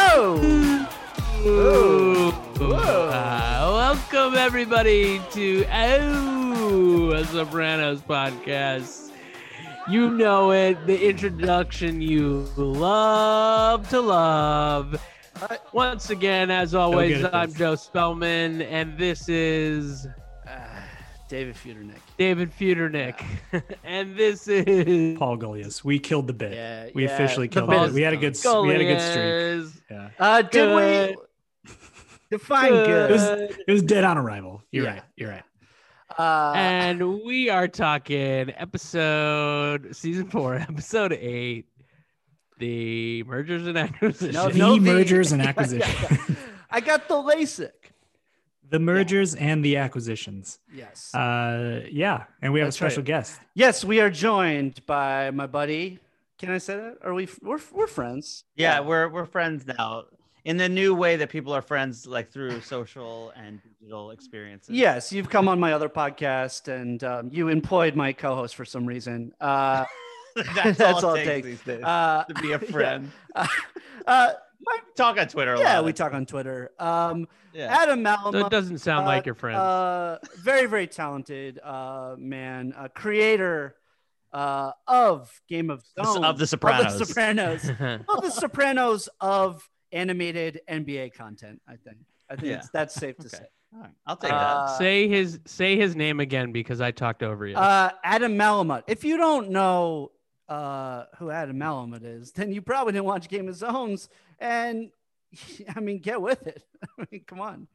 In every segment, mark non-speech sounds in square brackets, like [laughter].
Oh. Oh. everybody to Oh, a Sopranos podcast. You know it, the introduction you love to love. Once again, as always, good at I'm this. Joe Spellman, and this is David Feudernick. David Feudernick, [laughs] and this is Paul Golias. We killed the bit. Yeah, we yeah, officially the killed bit it. is We had a good s- we had a good streak. Yeah. Uh, did Good. we define It good? was it was dead on arrival. You're Yeah. right. You're right. Uh, and we are talking episode season four, [laughs] episode eight, the mergers and acquisitions. no, The no, mergers and [laughs] yeah, acquisitions. yeah, yeah. I got the LASIK. The mergers and the acquisitions. Yes. Uh yeah, and we have That's a special right. guest. yes, we are joined by my buddy. Can I say that? Are we? We're we're friends. Yeah, we're we're friends now in the new way that people are friends, like through social and digital experiences. Yes, you've come on my other podcast, and um, you employed my co-host for some reason. Uh, [laughs] that's, [laughs] That's all all it it takes takes. these days uh, to be a [laughs] yeah. friend. uh, uh, my, Talk on Twitter. A yeah, lot. we talk on Twitter. Um, Yeah. Adam Malamut. so it doesn't sound like your friend. Uh, very, very talented uh, man, uh, creator uh, of Game of Thrones, of The Sopranos. of the Sopranos, of the Sopranos of animated NBA content. I think. I think Yeah. it's- that's safe to Okay. say. All right, I'll take Uh, say his say his name again because I talked over you. Uh, Adam Malamut. If you don't know uh, who Adam Malamut is, then you probably didn't watch Game of Zones. And [laughs] I mean, get with it. [laughs] I mean, come on.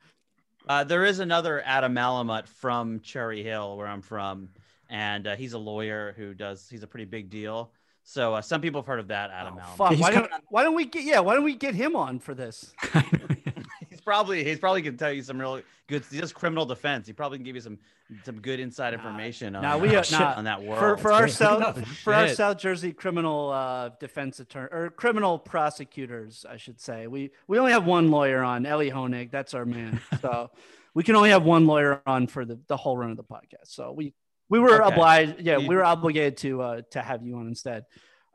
Uh, there is another Adam Malamut from Cherry Hill, where I'm from, and uh, he's a lawyer who does. He's a pretty big deal. So uh, some people have heard of that Adam Oh, fuck. Why don't, kinda- why don't we get yeah? Why don't we get him on for this? [laughs] He's probably he's probably gonna tell you some real good. He does criminal defense. He probably can give you some some good inside information on, Now we are uh, [laughs] nah, on that world. for for our. South [laughs] for our. South Jersey criminal uh, defense attorney or criminal prosecutors, I should say. We we only have one lawyer on, Elie Honig. That's our man. So we can only have one lawyer on for the, the whole run of the podcast. So we we were Okay. obliged, yeah, we were obligated to uh, to have you on instead.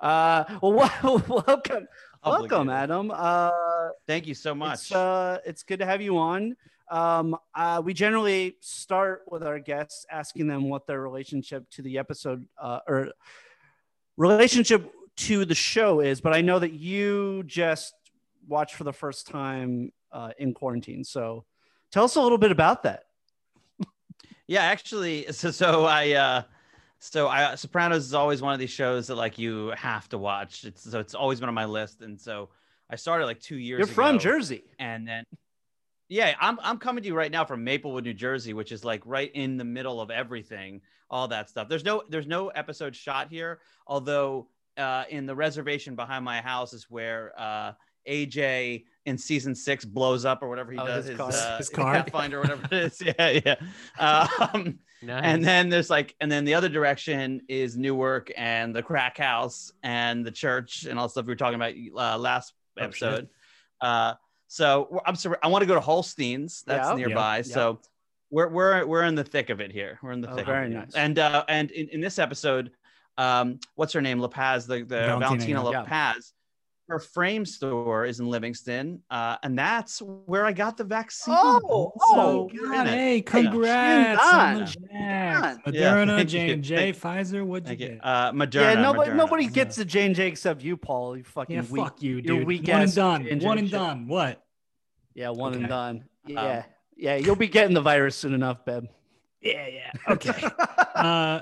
Uh, well, [laughs] welcome, welcome, Adam. Uh, Thank you so much. it's, uh, it's good to have you on. Um, uh, we generally start with our guests asking them what their relationship to the episode uh, or relationship to the show is, but I know that you just watched for the first time uh, in quarantine. So tell us a little bit about that. Yeah, actually, [laughs] so so I uh so I Sopranos is always one of these shows that like you have to watch. It's so it's always been on my list, and so I started like two years. You're from Jersey. and then yeah, I'm I'm coming to you right now from Maplewood, New Jersey, which is like right in the middle of everything, all that stuff. There's no there's no episode shot here, although uh, in the reservation behind my house is where uh, AJ in season six blows up or whatever he Oh, does his his, car. uh, His car? Pathfinder or whatever it is. [laughs] Yeah, yeah. Um, Nice. and then there's like, and then the other direction is Newark and the crack house and the church and all the stuff we were talking about uh, last Oh, episode. uh, So I'm sorry. I want to go to Holsten's. That's Yeah. nearby. Yeah. So we're we're we're in the thick of it here. We're in the Oh, thick. very of it. nice. And uh, and in, in this episode, um, what's her name? La Paz, the the Valentina, Valentina La yeah. Paz. Her frame store is in Livingston, uh, and that's where I got the vaccine. Oh, So oh, we're God, hey, congrats Chin on the Yeah, Moderna, thank J and J, Pfizer. What'd you Thank you. get? Uh, Moderna. yeah, nobody Moderna. nobody gets the J and J except you, Paul. You fucking yeah, weak. fuck you, you're dude. weak One and done. J&J One and shit. done. What? Yeah, one and done. Yeah, yeah, you'll be getting the virus soon enough, Beb. Yeah, yeah. Okay. [laughs] uh,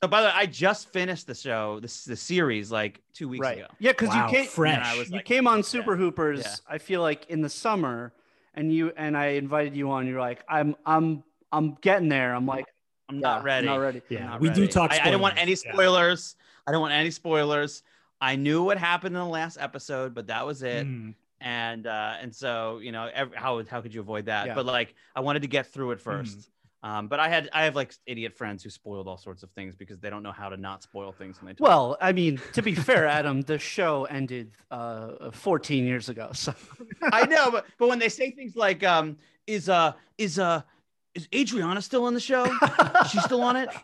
So by the way, I just finished the show, this the series like two weeks right. ago. Yeah, because Wow, you came fresh. And I was you like, came on Super Hoopers. yeah. I feel like in the summer, and you and I invited you on. You're like, I'm I'm I'm getting there. I'm like, I'm yeah, not ready. Not ready. yeah, not we do talk. I, I don't want spoilers. any Yeah. spoilers. I don't want any spoilers. I knew what happened in the last episode, but that was it. Mm. And uh, and so you know, ev how how could you avoid that? Yeah. But like, I wanted to get through it Hmm. 1st Um, but I had I have like idiot friends who spoiled all sorts of things because they don't know how to not spoil things when they talk. Well, I mean, to be fair, Adam, the show ended uh 14 years ago. So I know, but but when they say things like um is uh is uh is Adriana still on the show? Is she still on it? [laughs]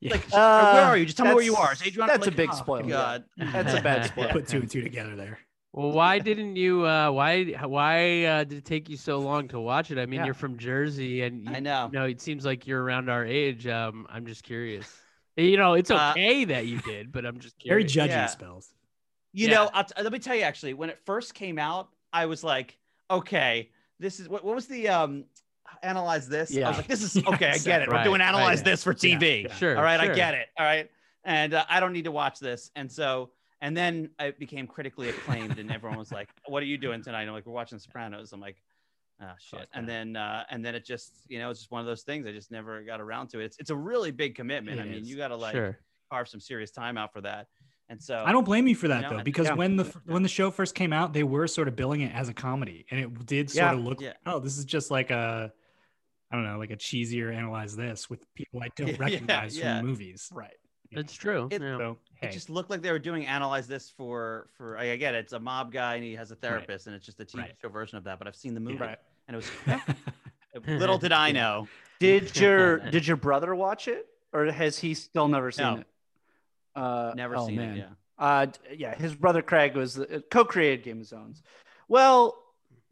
Yeah. Like, Uh, where are you? Just tell me where you are. that's- Is Adriana? that's a big oh, spoiler, yeah. God. That's a bad [laughs] spoiler. Put two and two together there. Well, why didn't you? Uh, why why uh, did it take you so long to watch it? I mean, Yeah. you're from Jersey, and you, I know. You know, it seems like you're around our age. Um, I'm just curious. You know, it's Uh, okay that you did, but I'm just Very curious. judgy Yeah. spells. You Yeah. know, I'll t- let me tell you actually, when it first came out, I was like, okay, this is what, what was the um analyze this? Yeah. I was like, this is Yeah, [laughs] okay, I get it. We're doing analyze yeah. this for TV. yeah. Sure. All right, I get it. All right. And uh, I don't need to watch this. And so, and then it became critically acclaimed, and everyone was like, "What are you doing tonight?" I'm like, "We're watching Sopranos." I'm like, "Ah, shit." And then, uh, and then it just, you know, it's just one of those things. I just never got around to it. It's, it's a really big commitment. It I mean, is. you got to like Sure. carve some serious time out for that. And so, I don't blame you for that know, though, because Yeah. when the Yeah. when the show first came out, they were sort of billing it as a comedy, and it did sort Yeah. of look, Yeah. oh, this is just like a, I don't know, like a cheesier analyze this with people I don't [laughs] recognize yeah. from movies. right. That's true. It- So hey, it just looked like they were doing analyze this for for I get it. It's a mob guy and he has a therapist and it's just a TV Right. show version of that. But I've seen the movie Right. and it was [laughs] little did I know. Did [laughs] your did your brother watch it, or has he still never seen No. it? Uh, Never oh, seen man. it. Yeah. Uh, yeah, his brother Craig was the, co-created Game of Zones. Well,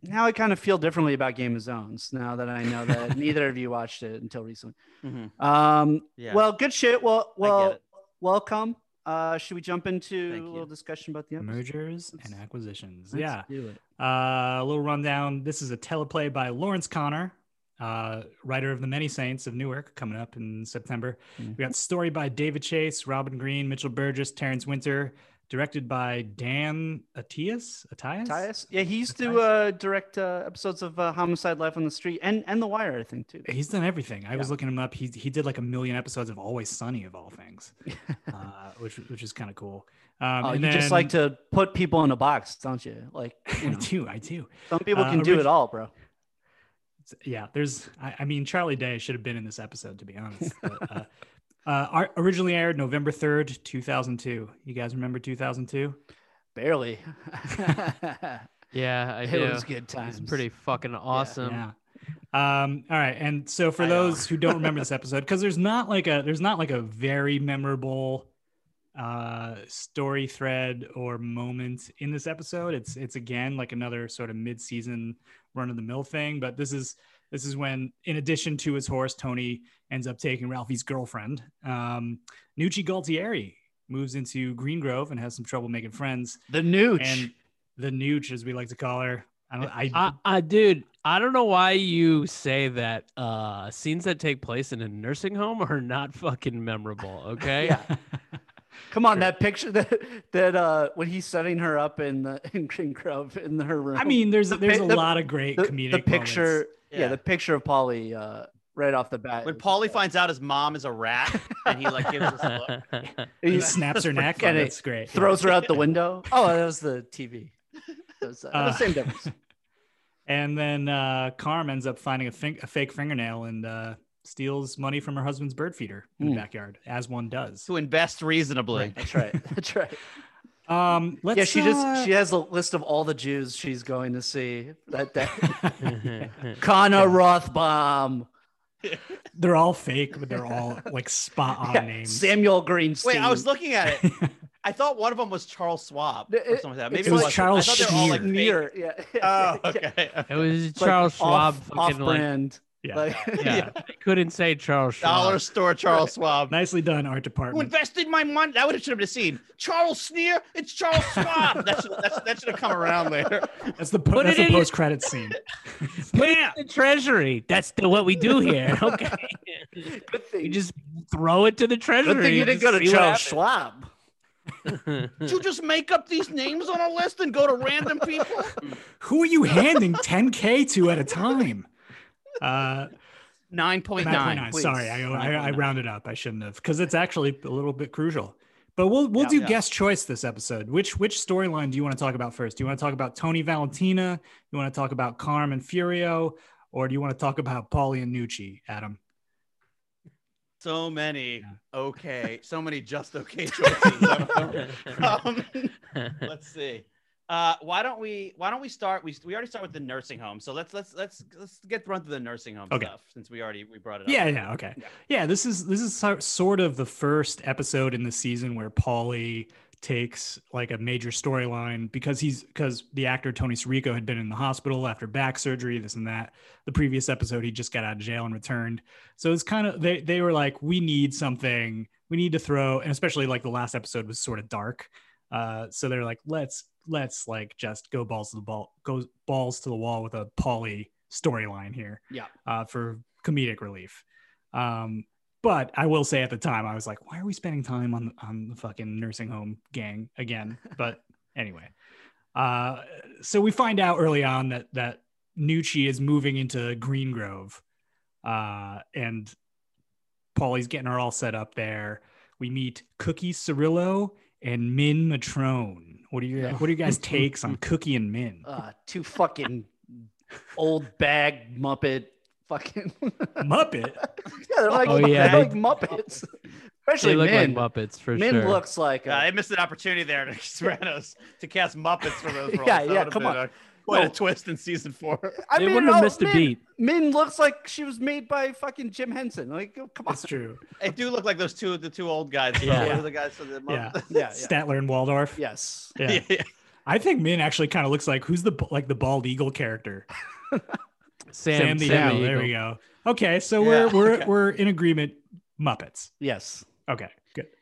now I kind of feel differently about Game of Zones now that I know that [laughs] neither of you watched it until recently. Mhm. Um, Yeah. well, good shit. Well, well, welcome. Uh, should we jump into Thank a you. little discussion about the episode? mergers and Let's- acquisitions. Let's yeah. do it. Uh, a little rundown. This is a teleplay by Lawrence Konner, uh, writer of The Many Saints of Newark, coming up in September. Mhm. We got story by David Chase, Robin Green, Mitchell Burgess, Terrence Winter, directed by Dan Attias. Attias? Attias. Yeah, he used to uh, direct uh, episodes of uh, Homicide: Life on the Street and and The Wire, I think too. He's done everything. I was looking him up. He he did like a million episodes of Always Sunny of all things, [laughs] uh, which which is kind of cool. Um, Oh, and you just like to put people in a box, don't you? Like [laughs] you I know, do. I do. some people Uh, can do it all, bro. yeah there's I, I mean charlie day should have been in this episode to be honest but, [laughs] uh, originally aired november 3rd 2002 you guys remember 2002 Barely. [laughs] Yeah, I it do. was good times. It's pretty fucking awesome. yeah um all right and so for I those who don't remember this [laughs] episode because there's not like a there's not like a very memorable uh story thread or moment in this episode it's it's again like another sort of mid-season run of the mill thing but this is this is when in addition to his horse tony ends up taking ralphie's girlfriend um nucci gualtieri moves into green grove and has some trouble making friends The nooch. and the nooch as we like to call her i don't i, I, I, dude, I don't know why you say that uh, scenes that take place in a nursing home are not fucking memorable. Okay. [laughs] Yeah. Come on, Sure. that picture that that uh when he's setting her up in the [laughs] in Green Grove in her room. I mean there's The there's pic- a the- lot of great the, comedic the picture, moments. yeah. Yeah. the picture of Paulie uh, right off the bat. When Paulie finds out his mom is a rat and he like gives us a look. [laughs] he he snaps her neck and it's great throws her out the window. [laughs] Oh, that was the TV. That was, uh, Uh, same difference. [laughs] And then uh, Carm ends up finding a, fin- a fake fingernail and uh, steals money from her husband's bird feeder in Hmm. the backyard, as one does. To invest reasonably. That's right. That's right. Um, let's. yeah, she uh, just she has a list of all the Jews she's going to see. That that Connor Rothbaum, [laughs] they're all fake, but they're all like spot on yeah, names. Samuel Greenstein. Wait, I was looking at it. [laughs] I thought one of them was Charles Schwab or It- something like that. it's Maybe was wasn't. Charles I thought they were all like fake. Yeah. Oh, [laughs] okay. It was It's like Charles Schwab. off, fucking like, brand. Yeah. Like, [laughs] yeah, I couldn't say Charles Schwab. Dollar store Charles Schwab. Nicely done, art department. Who invested my money? That would have should have been a scene. Charles Sneer. It's Charles Schwab. [laughs] That should, that's, that should have come around there. That's the po- Put that's it the in post credit scene. [laughs] Put it in the treasury. That's the, what we do here. Okay. Good thing you just throw it to the treasury. Good thing you didn't go to Charles Schwab. Did you just make up these names on a list and go to random people? Who are you handing 10k to at a time? Uh, 9.9. 9.9. Sorry, I, I, I rounded up. I shouldn't have because it's actually a little bit crucial. But we'll we'll Yeah, do yeah. guest choice this episode. Which which storyline do you want to talk about first? Do you want to talk about Tony Valentina? You want to talk about Carmen Furio, or do you want to talk about Paulie and Nucci? Adam. So many okay, so many just okay [laughs] choices. um, let's see. Uh, why don't we why don't we start? We we already start with the nursing home. So let's let's let's let's get run through the nursing home Okay. stuff since we already we brought it up. Yeah, yeah, okay. Yeah. Yeah, this is this is sort of the first episode in the season where Paulie takes like a major storyline because he's because the actor Tony Sirico had been in the hospital after back surgery, this and that. The previous episode, he just got out of jail and returned. So it's kind of they they were like, we need something, we need to throw, and especially like the last episode was sort of dark. Uh, so they're like, let's let's like just go balls to the ball, go balls to the wall with a Paulie storyline here Yeah. uh, for comedic relief. Um, but I will say at the time, I was like, why are we spending time on on the fucking nursing home gang again? [laughs] But anyway, uh, so we find out early on that that Nucci is moving into Green Grove, uh, and Paulie's getting her all set up there. We meet Cookie Cirillo and Min Matrone. What are your what are you guys [laughs] takes on Cookie and Min? Uh, two fucking old bag Muppet fucking. [laughs] Muppet. yeah, they're like, Oh, yeah, they're they- like Muppets. They Especially look Min. like Muppets for Min sure. Min looks like. Yeah, A, I missed an opportunity there to [laughs] Sopranos to cast Muppets for those roles. Yeah, That yeah, come on. a- quite No. a twist in season four. [laughs] I They mean, wouldn't have no, missed a beat. Min looks like she was made by fucking Jim Henson. Like, oh, come on. That's true. They do look like those two, the two old guys. From, Yeah. The guys from the Yeah. Muppets? Yeah, yeah. Statler and Waldorf. Yes. Yeah. [laughs] yeah. I think Min actually kind of looks like who's the like the bald eagle character? [laughs] Sam, the Sam Eagle. There we go. Okay, so Yeah, we're we're okay. we're in agreement. Muppets. Yes. Okay, good.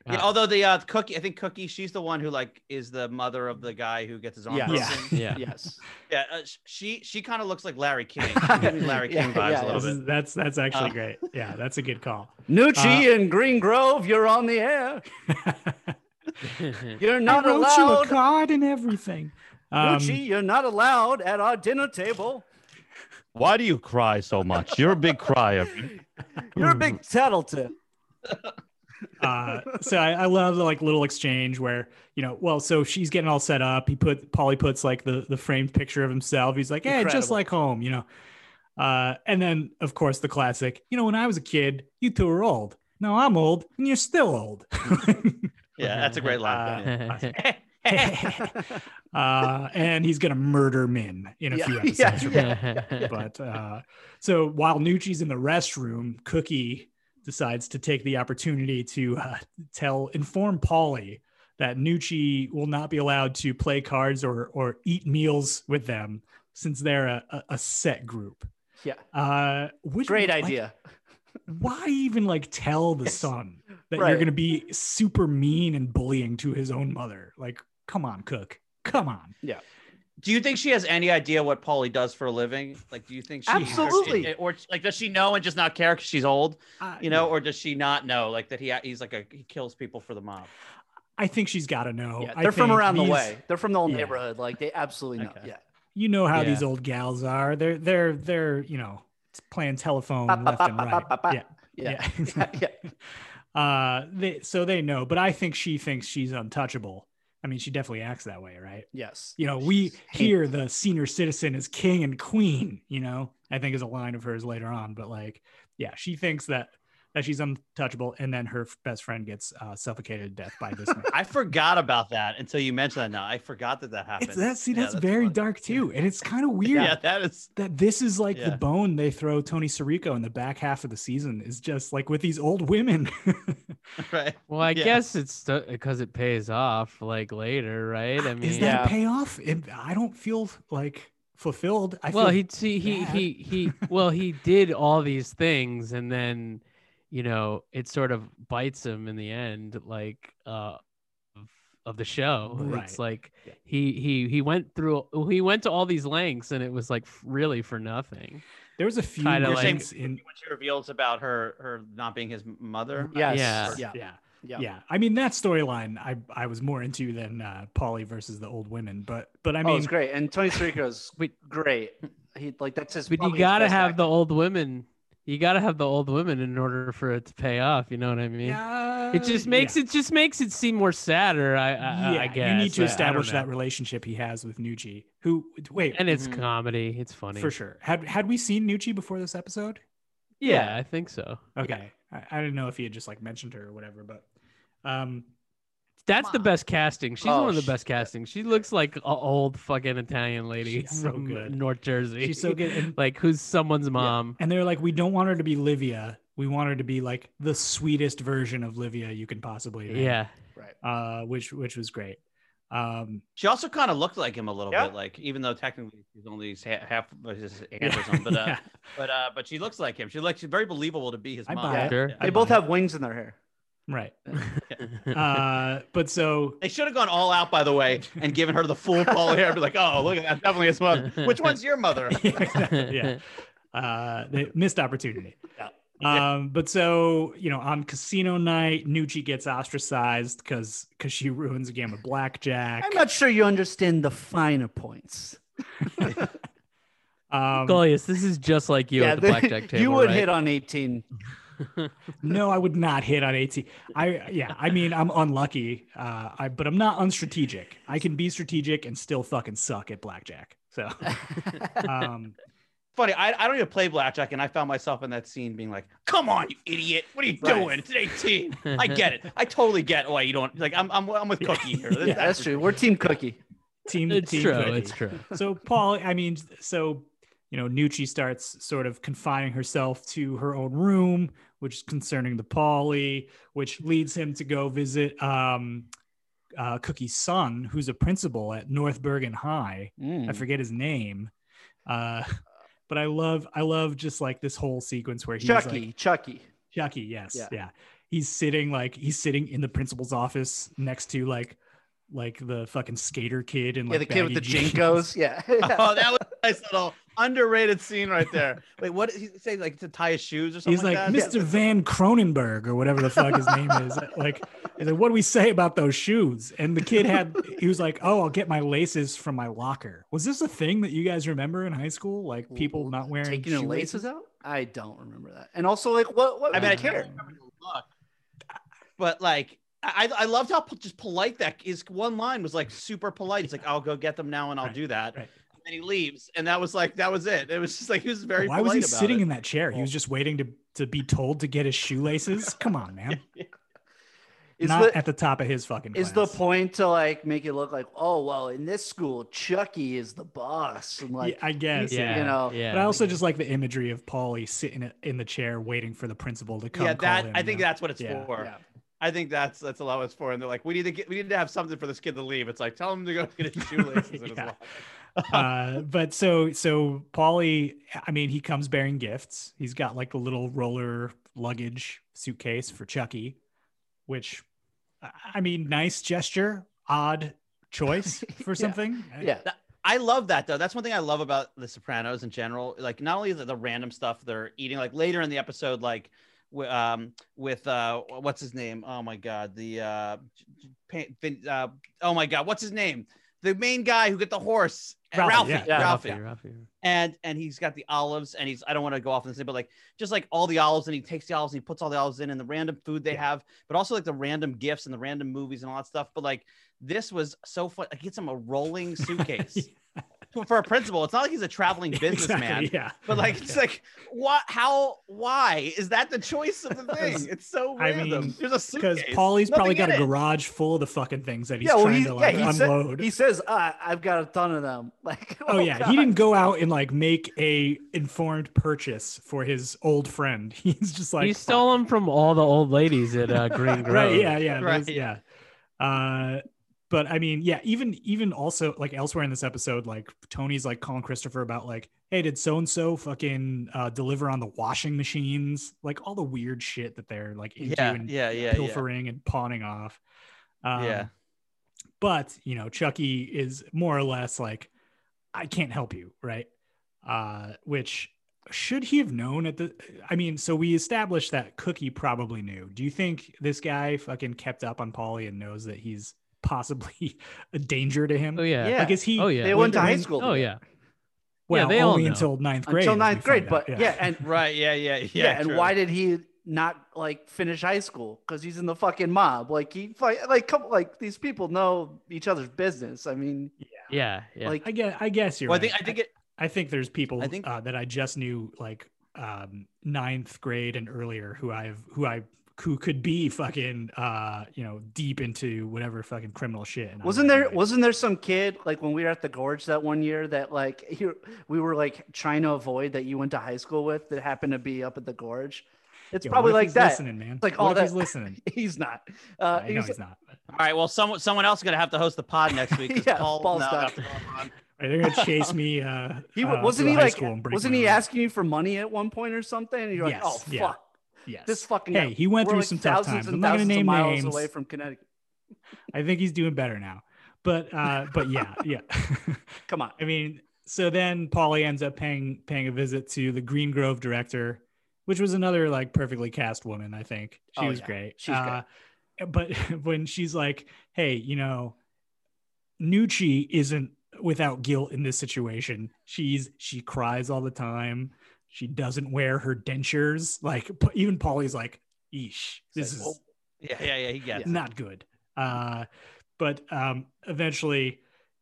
Yeah, although the uh, cookie, I think Cookie, she's the one who like is the mother of the guy who gets his arm Yeah. broken. Yeah. Yes. Yeah, uh, she she kind of looks like Larry [laughs] King. She gives Larry Yeah, King vibes yeah, a little bit. is- that's that's actually Uh, great. Yeah, that's a good call. Nucci and Green Grove, you're on the air. [laughs] You're not I wrote you a allowed. card and everything. Um, Nucci, you're not allowed at our dinner table. Why do you cry so much? You're a big crier. You're a big [laughs] tattletale. Uh, so I, I love the like little exchange where you know, well, so she's getting all set up. He put Paulie puts like the the framed picture of himself. He's like, hey, just like home, you know. Uh, and then of course the classic, you know, when I was a kid, you two were old. Now I'm old, and you're still old. [laughs] Yeah, that's a great line. [laughs] uh, and he's gonna murder Min in a Yeah, few [laughs] yeah, episodes. from now. But uh, so while Nucci's in the restroom, Cookie decides to take the opportunity to uh, tell, inform Paulie that Nucci will not be allowed to play cards or or eat meals with them since they're a, a, set group. Yeah. Uh, which Great like, idea. [laughs] why even like tell the son that you're going to be super mean and bullying to his own mother? Like, come on, Cook. Come on. Do you think she has any idea what Paulie does for a living? Like, do you think she Absolutely. or, or like does she know and just not care because she's old? Uh, You know, or does she not know like that he he's like a he kills people for the mob? I think she's got to know. Yeah, they're from around the way. They're from the old Yeah. neighborhood. Like they absolutely know. Okay. Yeah. You know how Yeah. these old gals are. They're they're they're you know playing telephone Ba, ba, left ba, and ba, right. ba, ba. Yeah. Yeah. Yeah. [laughs] yeah. [laughs] Uh, they so they know, but I think she thinks she's untouchable. I mean, she definitely acts that way, right? Yes. You know, we hear the senior citizen is king and queen. You know, I think is a line of hers later on. But like, yeah, she thinks that that she's untouchable, and then her f- best friend gets uh, suffocated to death by this man. [laughs] I forgot about that until you mentioned that. Now I forgot that that happened. It's that see, Yeah, that's, very fun. dark too, and it's kind of [laughs] weird Yeah, that is. that this is like the bone they throw Tony Sirico in the back half of the season is just like with these old women. [laughs] Right. Well, I Yeah. guess it's because it pays off like later, right? I mean, is that a payoff? It, I don't feel like fulfilled. I well, feel he see he he he well he did all these things and then you know it sort of bites him in the end like uh of, of the show Right. it's like he he he went through he went to all these lengths and it was like really for nothing there was a few kinda like- in when she reveals about her her not being his mother. Yes. Yeah. Yeah. yeah. Yeah. Yeah, I mean that storyline I I was more into than uh, Paulie versus the old women, but but I oh, mean it's great. And Tony Sirico's [laughs] great. He like that's his. but you gotta have acting. the old women you gotta have the old women in order for it to pay off you know what i mean yeah, it just makes yeah. it just makes it seem more sadder i i, yeah, I guess you need to I- I don't establish that relationship he has with Nucci. Who wait and it's Mhm. comedy it's funny for sure had had we seen Nucci before this episode? yeah i think so Okay, I, I didn't know if he had just like mentioned her or whatever, but um, That's the best casting. She's Oh, one of the sh- best casting. She looks like an old fucking Italian lady She's [laughs] so from good. North Jersey. she's so good. And, [laughs] like who's someone's mom. and they're like, we don't want her to be Livia. We want her to be like the sweetest version of Livia you can possibly. name. Yeah. Right. uh, which which was great. Um, She also kind of looked like him a little Yeah. bit, like even though technically she's only ha- half of his [laughs] hand or something, but uh, yeah. but uh, but she looks like him. She looks she's very believable to be his I mom. buy it. Sure. Yeah. They both have wings in their hair. Right. [laughs] Uh, but so They should have gone all out, by the way, and given her the full [laughs] ball hair. Be like, oh, look at that, definitely a mother. Which one's your mother? [laughs] yeah, uh, they missed opportunity. Um, but so you know, on casino night, Nucci gets ostracized because because she ruins a game of blackjack. I'm not sure you understand the finer points. Um, Goliath, this is just like you at the the- blackjack table. you would right? hit on 18. No, I would not hit on 18. I yeah, I mean I'm unlucky, uh, I but I'm not unstrategic. I can be strategic and still fucking suck at blackjack. So [laughs] um, Funny, I, I don't even play blackjack, and I found myself in that scene being like, "Come on, you idiot! What are you Right. doing? It's 18. [laughs] I get it. I totally get why you don't like. I'm I'm, I'm with Cookie here. [laughs] Yeah, That's true. We're Team Cookie. team It's team true. cookie. It's true. so Paul, I mean, so you know, Nucci starts sort of confining herself to her own room, which is concerning the Paulie, which leads him to go visit um, uh, Cookie's son, who's a principal at North Bergen High. I Mm. forget his name, uh, but I love, I love just like this whole sequence where he's Chucky. like, Chucky. Chucky, yes, Yeah. yeah. He's sitting like he's sitting in the principal's office next to like like the fucking skater kid and Yeah, like the kid with the baggy jeans. JNCOs. Yeah. [laughs] Oh, that was a nice little underrated scene right there. [laughs] Wait, what did he say? Like to tie his shoes or something He's like, that? Mr. Van Cronenberg or whatever the fuck his name is. [laughs] Like, he's like, what do we say about those shoes? And the kid had, he was like, oh, I'll get my laces from my locker. Was this a thing that you guys remember in high school? Like people not wearing Taking the shoelaces? laces out? I don't remember that. And also, like, what? What I mean, you I care? can't remember the look, but like, I I loved how po- just polite that is. one line was like super polite. It's like, I'll go get them now and I'll Right, do that. right. And then he leaves, and that was like that was it. It was just like he was very. Why was he about sitting it. in that chair? He was just waiting to, to be told to get his shoelaces. [laughs] Come on, man. Is not the, at the top of his fucking is the point to like make it look like, oh well, in this school, Chucky is the boss, and like, yeah, I guess. Yeah. you know, yeah. But I also just like the imagery of Paulie sitting in the chair waiting for the principal to come. Yeah, that him, I think know? that's what it's Yeah, for. yeah. I think that's that's a lot what it's for. And they're like, we need to get we need to have something for this kid to leave. It's like tell him to go get his [laughs] shoelaces in his Yeah. Locker. uh, but so so Paulie, I mean, he comes bearing gifts. He's got like a little roller luggage suitcase for Chucky, which I- I mean, nice gesture, odd choice [laughs] for Yeah. something. yeah. I love that though. That's one thing I love about The Sopranos in general. Like not only the, the random stuff they're eating, like later in the episode, like wi- um with uh what's his name? Oh my god, the uh, j- j- pa- Vin- uh oh my god, what's his name? The main guy who got the horse, Ralphie, Ralphie, yeah, yeah, Ralphie. Ralphie, Ralphie. and and he's got the olives and he's I don't want to go off on this, but like just like all the olives and he takes the olives and he puts all the olives in and the random food they have, but also like the random gifts and the random movies and all that stuff. But like this was so fun. Like gets him a rolling suitcase [laughs] [laughs] for a principal. It's not like he's a traveling [laughs] businessman. Exactly, yeah. But like, it's like, what? How? Why is that the choice of the [laughs] thing? It's so I random. mean, There's a Because. Paulie's probably got a it. garage full of the fucking things that he's yeah, well, trying he's, to yeah, like he, said- unload. he says, ah, I've got a ton of them. Like, oh yeah, God. he didn't go out and like make a informed purchase for his old friend. He's just like he stole them from all the old ladies at uh, Green Grove. right yeah yeah Right. yeah uh but i mean yeah even even also like elsewhere in this episode like tony's like calling christopher about like hey did so and so fucking uh deliver on the washing machines like all the weird shit that they're like into Yeah, and yeah, yeah, yeah. pilfering and pawning off um, Yeah. but you know chucky is more or less like i can't help you right uh which should he have known at the i mean so we established that cookie probably knew do you think this guy fucking kept up on Paulie and knows that he's possibly [laughs] a danger to him Oh yeah. Yeah. like is he Oh yeah. They went to high school. Oh yeah. well they all only know. until ninth grade Until ninth grade. But yeah, and [laughs] Right. Yeah. Yeah. Yeah. yeah, and true. why did he not like finish high school? Because he's in the fucking mob. Like he fight like couple like these people know each other's business. I mean, Yeah. Yeah. like i guess i guess you're Well, I right. think I think it. I think there's people I think- uh, that I just knew like um, ninth grade and earlier who I've who I who could be fucking uh you know deep into whatever fucking criminal shit. and wasn't there know. wasn't there some kid like when we were at the gorge that one year that like [laughs] he, we were like trying to avoid that you went to high school with that happened to be up at the gorge. It's Yo, probably what if like he's that. Listening, man. like all if that- he's listening. [laughs] He's not. Uh, I know he's, he's not. but- All right. Well, someone someone else is gonna have to host the pod next week. [laughs] Yeah, Paul Paul's now not. has to go on. Right, they're gonna chase me. Uh, he uh, wasn't through he high like school and break wasn't he asking you for money at one point or something? And you're like, oh Yes, yeah. fuck, Yes. this fucking Hey, guy- he went we're through like some tough times. I'm not gonna name miles names. away from Connecticut. I think he's doing better now. But uh, but yeah, [laughs] yeah. [laughs] Come on. I mean, so then Paulie ends up paying paying a visit to the Green Grove director, which was another like perfectly cast woman. I think she Oh, was yeah. great. She's uh, But [laughs] when she's like, "Hey, you know, Nucci isn't without guilt in this situation. She's she cries all the time. She doesn't wear her dentures. Like even Paulie's like, "Eesh, this like, is." "Whoa." Yeah. Yeah. Yeah. He gets. it. not good. Uh, but um, eventually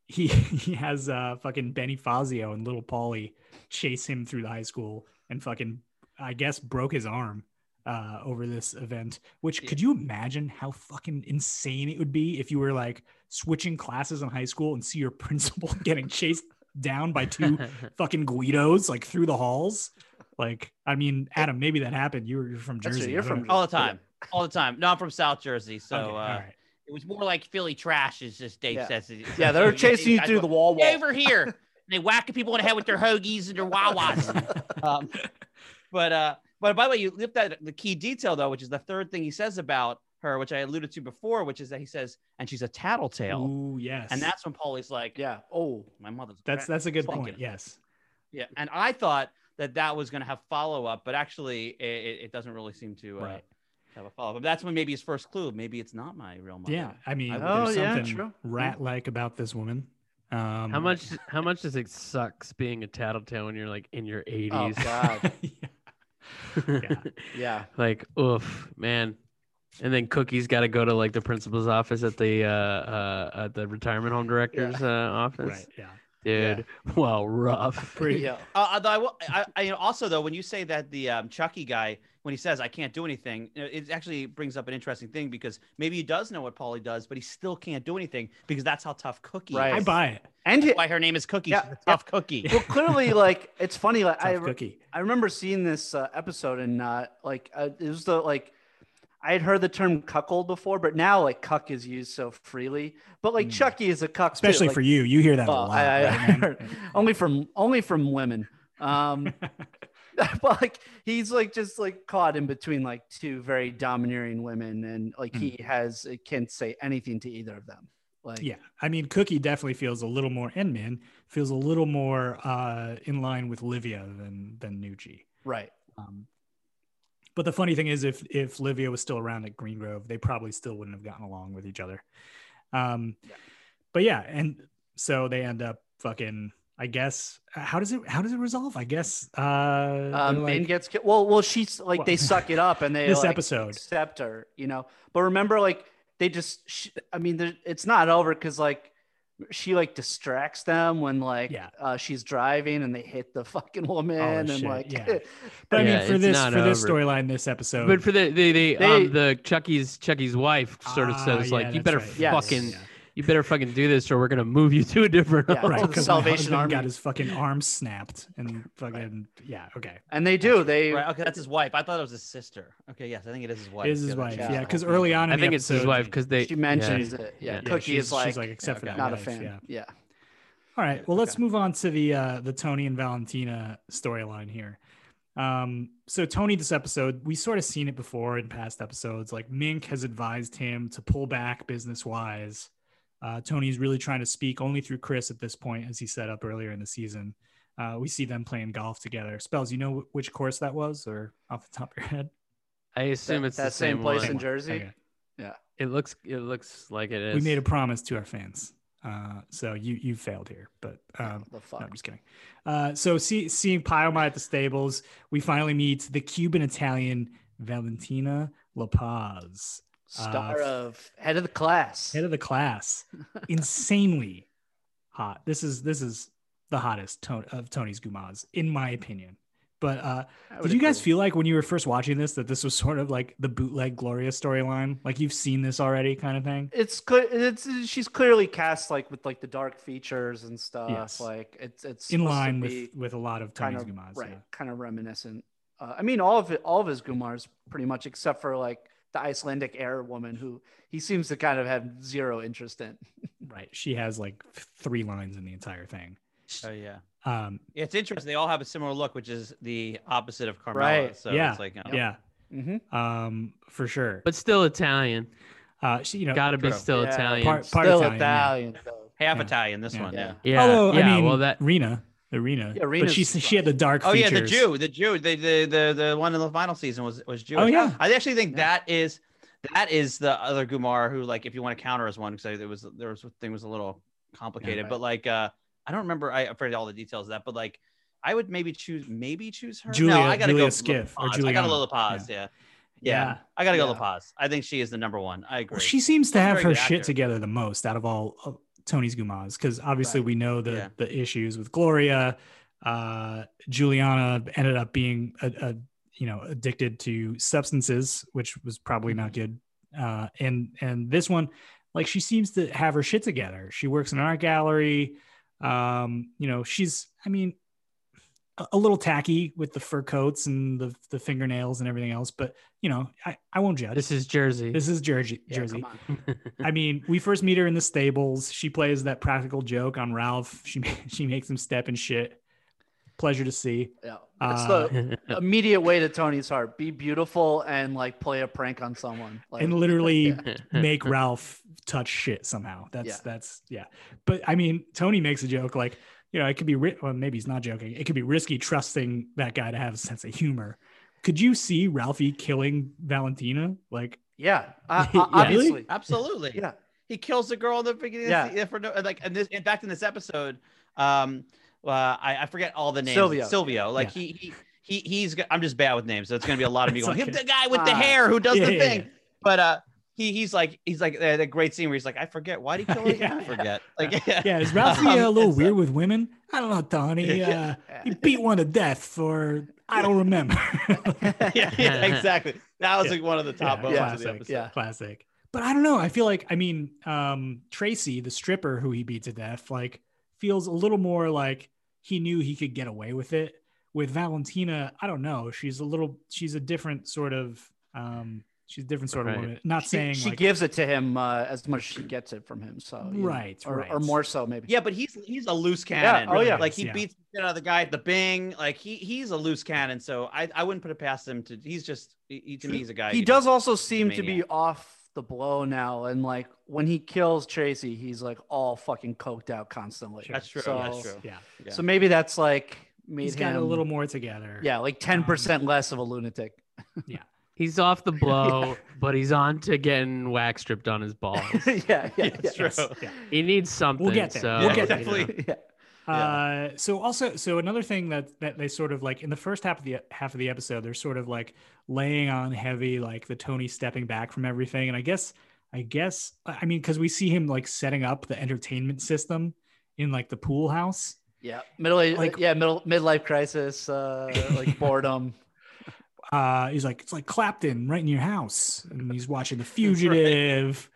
he [laughs] he has uh, fucking Benny Fazio and little Paulie chase him through the high school and fucking I guess broke his arm uh, over this event. Which could you imagine how fucking insane it would be if you were like switching classes in high school and see your [laughs] principal getting chased down by two [laughs] fucking Guidos like through the halls? Like, I mean, Adam, maybe that happened. You were you're from That's right, Jersey. you're from all the time. All the time. No, I'm from South Jersey, so Okay, uh, all right. it was more like Philly trash. Is just Dave Yeah. says. it- [laughs] Yeah, they're chasing you through go, the wall wall. over here. And [laughs] they whacking people in the head with their hoagies and their wawas. um, but uh, but by the way, you lift that the key detail though, which is the third thing he says about her, which I alluded to before, which is that he says, and she's a tattletale, Ooh, yes. and that's when Paulie's like, Yeah. Oh, my mother's. That's rat." that's a good Thinking. point. Yes. Yeah, and I thought that that was going to have follow up, but actually, it, it it doesn't really seem to uh, Right. have a follow up. That's when maybe his first clue. Maybe it's not my real mother. Yeah. I mean, I would- Oh, there's yeah, something true. rat-like about this woman. Um, How much? How much does it sucks being a tattletale when you're like in your 80s? oh 80s? God. [laughs] yeah. [laughs] Yeah. like, oof, man. And then Cookie's got to go to like the principal's office at the uh, uh at the retirement home director's uh, office. Right. Yeah. Dude, well, rough. [laughs] Pretty. Yeah. [laughs] Uh, although I, will, I, I also though when you say that the um, Chucky guy when he says I can't do anything, you know, it actually brings up an interesting thing because maybe he does know what Paulie does, but he still can't do anything because that's how tough Cookie Right. I buy it. And he, Why her name is Cookie? Yeah, She's a tough cookie. well, clearly, [laughs] like it's funny. Like I, Tough cookie. I remember seeing this uh, episode and uh, like uh, it was the like I had heard the term cuckold before, but now like cuck is used so freely. But like Chucky is a cuck, Especially like- for you. You hear that a Well, lot. I, I, right, man? heard- [laughs] only from only from women. Um, [laughs] [laughs] but like he's like just like caught in between like two very domineering women, and like he has uh, can't say anything to either of them. Like Yeah, I mean, Cookie definitely feels a little more, and Min feels a little more uh, in line with Livia than than Nucci. right. Um, but the funny thing is, if if Livia was still around at Green Grove, they probably still wouldn't have gotten along with each other. Um, But yeah, and so they end up fucking. I guess how does it how does it resolve? I guess uh, Um, they're Min gets ki- well. Well, she's like Well, they suck it up and they [laughs] this like, episode. accept her, you know. But remember, like they just, sh- I mean, it's not over because like she like distracts them when like Yeah. uh, she's driving and they hit the fucking woman and shit, like yeah. [laughs] But I Yeah, mean, for this not for this storyline, this episode, But for the the, the They- um the Chucky's Chucky's wife sort of Ah, says yeah, like you better right. Yes. fucking Yeah. You better fucking do this or we're gonna move you [laughs] to a different Yeah. right the because Salvation Army. got his fucking arm snapped and fucking yeah, okay. and they do they Right. Okay, that's his wife. I thought it was his sister. Okay, yes, I think it is his wife. It is his wife, yeah, because early on, in I the think it's his wife because they she mentions yeah. it yeah, Yeah, cookie she's- is like she's like except for okay. that not a fan Yeah. yeah All right. Well, let's move on to the uh, the Tony and Valentina storyline here. Um, so Tony, this episode, we sort of seen it before in past episodes. Like Mink has advised him to pull back business wise. Uh, Tony's really trying to speak only through Chris at this point, as he set up earlier in the season. Uh, we see them playing golf together. Spells, you know wh- which course that was, or off the top of your head? I assume That- it's that the same same, place one. in Jersey? Okay. It looks it looks like it is. We made a promise to our fans. Uh, so you you failed here, but um, the No, I'm just kidding. Uh, so see, seeing Pie-O-My at the stables, we finally meet the Cuban Italian Valentina La Paz, star uh, of head of the class head of the class, [laughs] insanely hot. This is this is the hottest to- of Tony's Gumas, in my opinion. But uh, did you guys agree. feel like when you were first watching this that this was sort of like the bootleg Gloria storyline, like you've seen this already, kind of thing? it's clear it's she's clearly cast like with like the dark features and stuff Yes. like it's it's In line with with a lot of kind Tony's of Gumas. right yeah. kind of reminiscent uh, i mean all of it all of his gumars pretty much except for like the icelandic air woman who he seems to kind of have zero interest in [laughs] Right. She has like three lines in the entire thing. Oh yeah. Um, it's interesting. They all have a similar look, which is the opposite of Carmela. Right. So yeah. it's like, you know, Yeah. mm-hmm. Um, for sure. but still Italian. uh, she, you know, Got to be still Yeah. Italian. part, part still Italian. italian, yeah. half Yeah. Italian. This Yeah. one, yeah. Yeah. yeah, Although, yeah. I mean, well, that Rena, the Rena. Yeah, but she she had the dark Oh yeah, the Jew, the Jew, the the the the one in the final season was was Jewish. Oh, yeah. I actually think that is that is the other Gumar who like if you want to counter as one because there was there was thing was a little complicated, right. but like uh I don't remember I I forget all the details of that, but like I would maybe choose maybe choose her. Julia- no, I gotta Julia go Skiff or La Paz. I got a little pause, Paz. Yeah. yeah, Yeah. I gotta go La Yeah. Paz. I think she is the number one. I agree. Well, she seems to She's have her shit together the most out of all of Tony's Gumas because obviously Right. we know the Yeah. the issues with Gloria. Uh, Julianna ended up being a, a you know addicted to substances, which was probably not good. Uh, and and this one, like she seems to have her shit together. She works in an art gallery. Um, you know, she's I mean a, a little tacky with the fur coats and the the fingernails and everything else, but you know, I, I won't judge. this is Jersey. This is Jersey. Yeah, [laughs] Jersey. I mean, we first meet her in the stables. She plays that practical joke on Ralph. She [laughs] she makes him step and shit. Pleasure to see. yeah it's Uh, the [laughs] immediate way to tony's heart be beautiful and like play a prank on someone like, and literally make Ralph touch shit somehow. That's Yeah. that's yeah. But I mean, Tony makes a joke like, you know, it could be ri- well, maybe he's not joking. It could be risky trusting that guy to have a sense of humor. Could you see Ralphie killing Valentina? Like, yeah, [laughs] uh, Yeah. uh, obviously Absolutely. yeah he kills the girl in the beginning. Yeah. Yeah. For no, like, and this, in fact, in this episode, um, uh, I, I forget all the names. Silvio. Silvio. Like Yeah. he, he, he, he's. g- I'm just bad with names, so it's gonna be a lot of me It's going. okay. "Him, The guy with the Ah. hair who does Yeah, the yeah, thing. yeah. But uh, he, he's like, he's like uh, the great scene where he's like, I forget. Why did he kill [laughs] her? again? I Yeah. forget. [laughs] Like, yeah. yeah, is Ralphie [laughs] Um, a little so- weird with women? I don't know, Tony. Uh, he beat one to death for I don't remember. yeah, yeah, exactly. That was Yeah. like one of the top Yeah, moments of classic. the episode. Yeah. classic. But I don't know. I feel like I mean, um, Tracee, the stripper who he beat to death, like feels a little more like he knew he could get away with it. With Valentina, I don't know. She's a little. She's a different sort of. Um, she's a different sort Right. of woman. Not she, saying she like, gives it to him uh, as much as she gets it from him so you Right, or, right. or more so maybe Yeah, but he's he's a loose cannon. Yeah, oh, yeah. Like he Yeah. beats the shit out of the guy at the Bing. Like he he's a loose cannon. So I, I wouldn't put it past him to. He's just he, he- to me he's a guy. he does just- also seem to be off the blow now and like when he kills tracy he's like all fucking coked out constantly That's true. so, that's true. yeah, Yeah. so maybe that's like made he's him got a little more together. yeah like 10% less of a lunatic He's off the [laughs] blow, but he's on to getting wax stripped on his balls. [laughs] yeah yeah, [laughs] Yeah, yeah. it's true. Yeah. He needs something. We'll get there. So, We'll get there. you know. definitely. yeah Uh, so also, so another thing that that they sort of like in the first half of the half of the episode, they're sort of like laying on heavy, like the Tony stepping back from everything, and I guess I guess I mean because we see him like setting up the entertainment system in like the pool house. Yeah, middle age, Like- yeah, middle midlife crisis, uh, like boredom. Uh, he's like it's like Clapton right in your house, and he's watching The [laughs] Fugitive.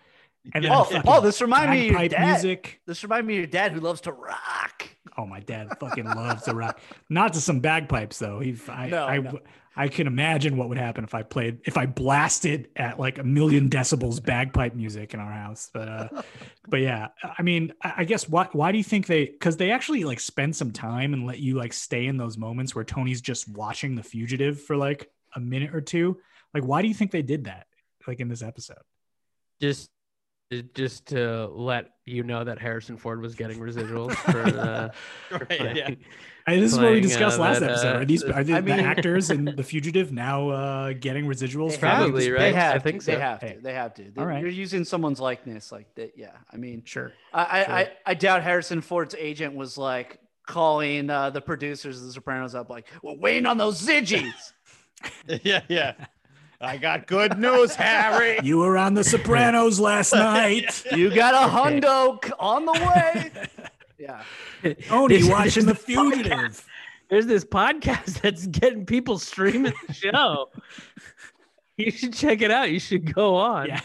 And then Oh, Paul, this reminded me of your dad. music. This reminded me of your dad who loves to rock. Oh, my dad fucking loves to rock. Not to some bagpipes though. He, I, No, I, no. I can imagine what would happen if I played, if I blasted at like a million decibels bagpipe music in our house. But, uh, but yeah, I mean, I I guess why, why do you think they? Because they actually like spend some time and let you like stay in those moments where Tony's just watching The Fugitive for like a minute or two. Like, why do you think they did that? Like in this episode? Just just to let you know that Harrison Ford was getting residuals [laughs] for uh, [laughs] Right, yeah. playing- I, this is what we playing, uh, discussed last that, episode. uh, Are these are the, I the actors in [laughs] The Fugitive now uh, getting residuals? They for Probably, right? They have. I think to. They so. have Hey. to. They have to. They- All right. You're using someone's likeness, like that. Yeah, I mean, Sure. I, I, Sure. I, I doubt Harrison Ford's agent was like calling uh, the producers of The Sopranos up, like, "We're waiting on those Ziggies." [laughs] yeah, yeah. I got good [laughs] news, Harry. You were on The Sopranos last [laughs] night. you got a hundo on the way. Yeah. Tony This- watching The this Fugitive. There's this podcast that's getting people streaming the show. you should check it out. You should go on. Yeah,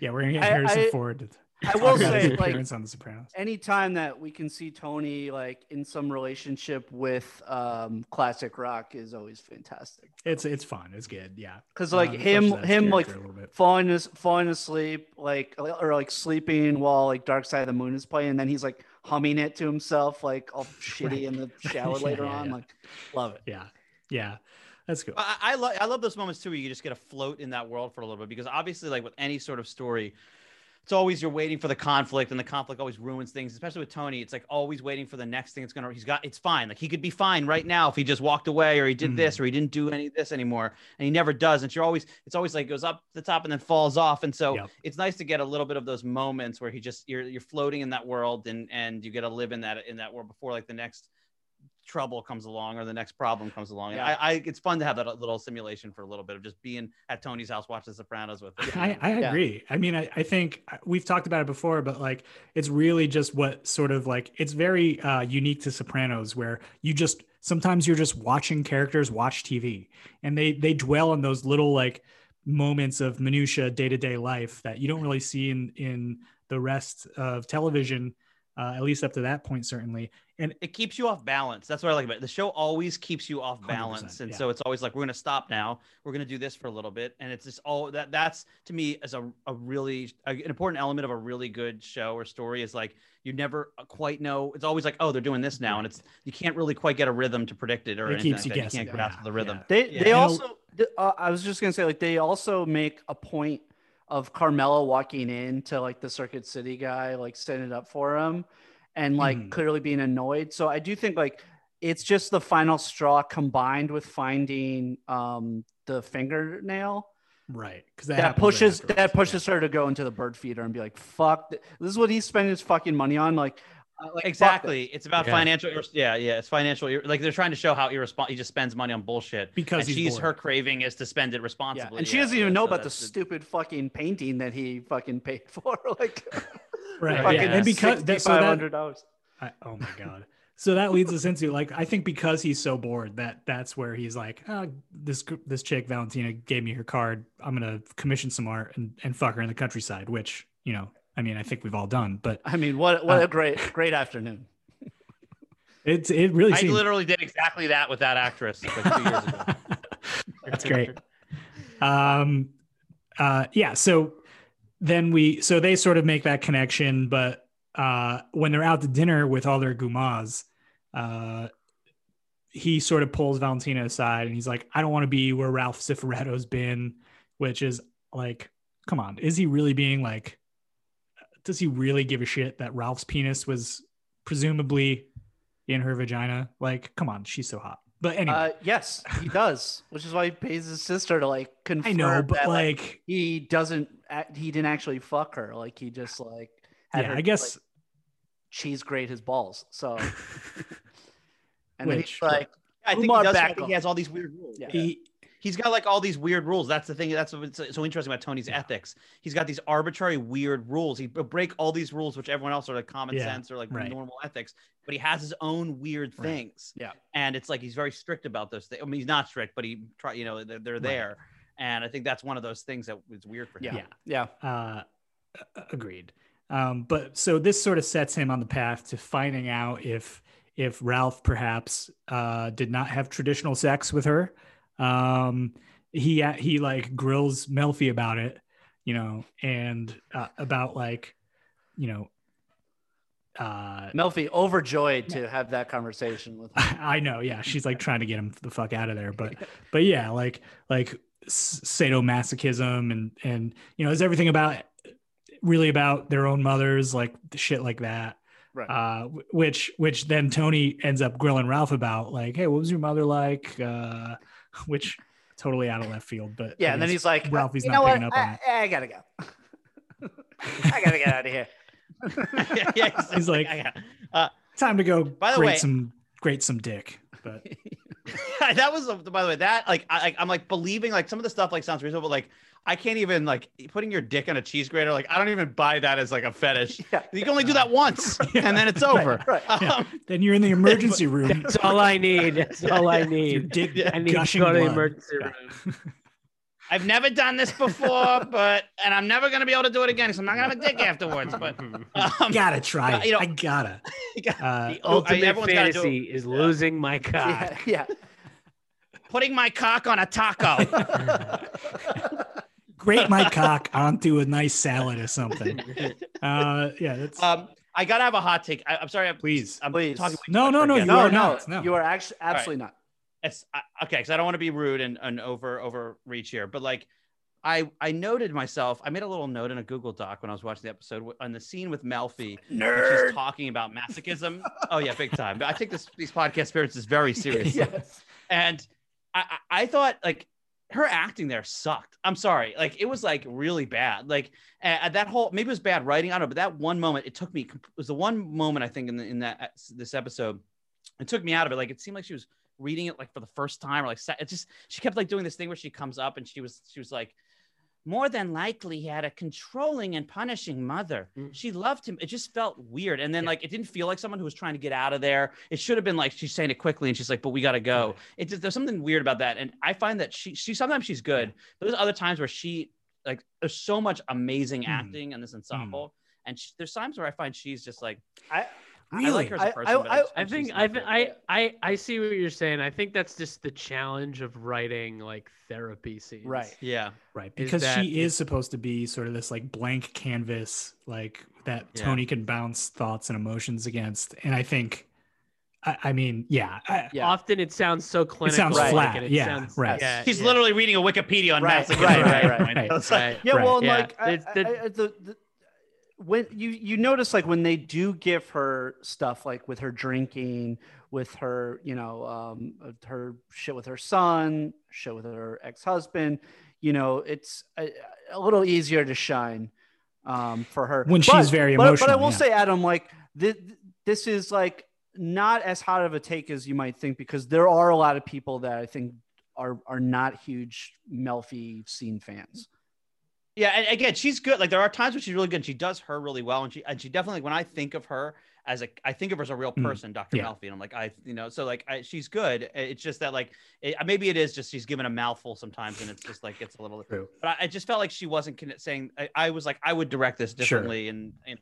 yeah, we're gonna get I- Harrison I- Ford. To I will say, like, appearance on The Sopranos. anytime that we can see Tony like in some relationship with um, classic rock is always fantastic. It's it's fun. It's good. Yeah, Because like Um, him, fleshes out his him like character a little bit. falling as falling asleep, like or like sleeping while like Dark Side of the Moon is playing, and then he's like humming it to himself, like all [laughs] shitty in the [laughs] shower Yeah, later yeah, on. yeah. Like, love it. Yeah, yeah, that's good. I, I love I love those moments too where you just get to float in that world for a little bit because obviously like with any sort of story, it's always you're waiting for the conflict and the conflict always ruins things. Especially with Tony, it's like always waiting for the next thing. It's gonna he's got it's fine. Like he could be fine right now if he just walked away or he did hmm. this or he didn't do any of this anymore and he never does. And you're always it's always like goes up the top and then falls off. And so Yep. it's nice to get a little bit of those moments where he just you're you're floating in that world and and you get to live in that in that world before like the next trouble comes along or the next problem comes along. Yeah. I, I it's fun to have that little simulation for a little bit of just being at Tony's house watching Sopranos with. him. I, I Yeah. agree. I mean, I, I think uh, we've talked about it before, but like it's really just what sort of like it's very uh, unique to Sopranos, where you just sometimes you're just watching characters watch TV, and they they dwell on those little like moments of minutia day to day life that you don't really see in in the rest of television, uh, at least up to that point, certainly. And it keeps you off balance. That's what I like about it. The show always keeps you off balance. And yeah. so it's always like, we're going to stop now. We're going to do this for a little bit. And it's just all that that's to me as a, a really, a- an important element of a really good show or story is like, you never quite know. It's always like, oh, they're doing this now. And it's, you can't really quite get a rhythm to predict it or It anything keeps you that. guessing, You can't grasp yeah, the rhythm. yeah. They Yeah. they also uh, I was just gonna say like they also make a point of Carmela walking in to like the Circuit City guy like setting it up for him and like Mhm. clearly being annoyed. So I do think like it's just the final straw combined with finding um the fingernail right, because that, pushes that pushes her to go into the bird feeder and be like fuck th- this is what he's spending his fucking money on like, uh, like Exactly. It's about Yeah. financial. Yeah, yeah. It's financial. Like they're trying to show how irresponsible. He just spends money on bullshit Because and she's bored. her craving is to spend it Yeah, responsibly. and she Yeah, doesn't even know so about the that's stupid fucking painting that he fucking paid [laughs] for. like, [laughs] right, Fucking yeah. and because that's so that dollars. I, oh my god. So that leads us into like I think because he's so bored that that's where he's like, oh, this this chick Valentina gave me her card. I'm gonna commission some art and, and fuck her in the countryside. Which you know, I mean, I think we've all done, but I mean, what what Uh, a great great afternoon. [laughs] it's it really I seems literally did exactly that with that actress like two years ago. [laughs] that's great. Um, uh, yeah. So then we so they sort of make that connection, but uh, when they're out to dinner with all their gumas, uh, he sort of pulls Valentina aside and he's like, I don't want to be where Ralph Cifaretto's been, which is like, come on, is he really being like, does he really give a shit that Ralph's penis was presumably in her vagina? Like, come on, she's so hot. But anyway, Uh, yes, he does, which is why he pays his sister to like confirm. I know, but that, like, he doesn't. He didn't actually fuck her. Like he just like. had yeah, her, I guess. like, cheese grate his balls. So. [laughs] and then Which- he's like, I think he does. I back think he has all these weird rules. Yeah. he he's got like all these weird rules. That's the thing. That's what's so interesting about Tony's ethics. He's got these arbitrary weird rules. He break all these rules, which everyone else are like common Yeah, sense or like right. normal ethics, but he has his own weird Right. things. Yeah. and it's like he's very strict about those things. I mean, he's not strict, but he try. You know, they're, they're there, and I think that's one of those things that was weird for him. Yeah. Yeah. Uh, agreed. Um, but so this sort of sets him on the path to finding out if if Ralph perhaps uh, did not have traditional sex with her. Um, he he like grills Melfi about it, you know, and uh, about like, you know, uh, Melfi overjoyed to have that conversation with [laughs] him. I know, yeah. She's like trying to get him the fuck out of there, but [laughs] but yeah, like like sadomasochism and and you know, is everything about really about their own mothers, like shit like that. Right. Uh, which which then Tony ends up grilling Ralph about, like, hey, what was your mother like? Uh, [laughs] which totally out of left field, but Yeah, and then he's like, Ralphie's you not know what? picking up on it. I, I gotta go. [laughs] I gotta get out of here. [laughs] yeah, yeah, He's like- I got- uh, Time to go. By the way- some grate some dick, but [laughs] that was by the way that like I, I'm like believing like some of the stuff like sounds reasonable, but like I can't even like putting your dick on a cheese grater. Like I don't even buy that as like a fetish. [laughs] Yeah. You can only do that once, [laughs] and then it's over. right. yeah. Um, then you're in the emergency room. That's all I need. That's all I Your need. dick I need to gushing go to the blood. emergency Yeah. room. I've never done this before, [laughs] but and I'm never gonna be able to do it again, because I'm not gonna have a dick afterwards. But [laughs] um, gotta try it. you know- I gotta. [laughs] Uh, The ultimate everyone's gotta fantasy is losing my cock. Yeah, yeah. putting my cock on a taco. grate my cock onto a nice salad or something. Uh, yeah, that's um, I gotta have a hot take. I, I'm sorry. I'm, Please. I'm Please. talking. way No, no, no, you No, are no, no. you are actually absolutely not. It's I, okay because I don't want to be rude and, and over overreach here, but like I I noted myself. I made a little note in a Google Doc when I was watching the episode on the scene with Melfi. Nerd. She's talking about [laughs] masochism. oh yeah, big time. But I take this these podcast spirits is very serious. [laughs] yes. And I, I I thought like her acting there sucked. I'm sorry. Like it was like really bad. Like uh, that whole maybe it was bad writing. I don't know, but that one moment it took me. It was the one moment I think in the, in that uh, this episode, it took me out of it. Like it seemed like she was reading it like for the first time or like it just she kept like doing this thing where she comes up and she was she was like more than likely he had a controlling and punishing mother. Mm. She loved him. It just felt weird. And then Yeah. like it didn't feel like someone who was trying to get out of there. It should have been like she's saying it quickly and she's like, but we gotta go. It just there's something weird about that. And I find that she she sometimes she's good, but there's other times where she like there's so much amazing Mm. acting in this ensemble. And she, there's times where I find she's just like I, I like her as a I- person. I- but I- just I think I, th- I I I see what you're saying. I think that's just the challenge of writing like therapy scenes. Right. yeah. right is because that she is supposed to be sort of this like blank canvas, like that Yeah. Tony can bounce thoughts and emotions against. And I think, I, I mean, yeah, Yeah. Often it sounds so clinical. It sounds like, flat, and it yeah, sounds- right. Yeah, She's yeah. literally reading a Wikipedia on Right, masochism. right, right, right. Right. Like- Yeah, Right. well, Yeah. like I, the- I- I- the, the, when you you notice like when they do give her stuff like with her drinking, with her you know um, her shit with her son, shit with her ex husband, you know it's a, a little easier to shine um, for her When she's very but, But I will yeah. say, Adam, like this, this is like not as hot of a take as you might think because there are a lot of people that I think are are not huge Melfi scene fans. Yeah, and again, she's good. Like there are times when she's really good. And she does her really well, and she and she definitely. When I think of her as a, I think of her as a real Mm, person, Dr. yeah. Melfi, and I'm like, I, you know, so like I, she's good. It's just that like it, maybe it is just she's given a mouthful sometimes, and it's just like gets a little. True. But I, I just felt like she wasn't con- saying. I, I was like, I would direct this Sure. differently, and and.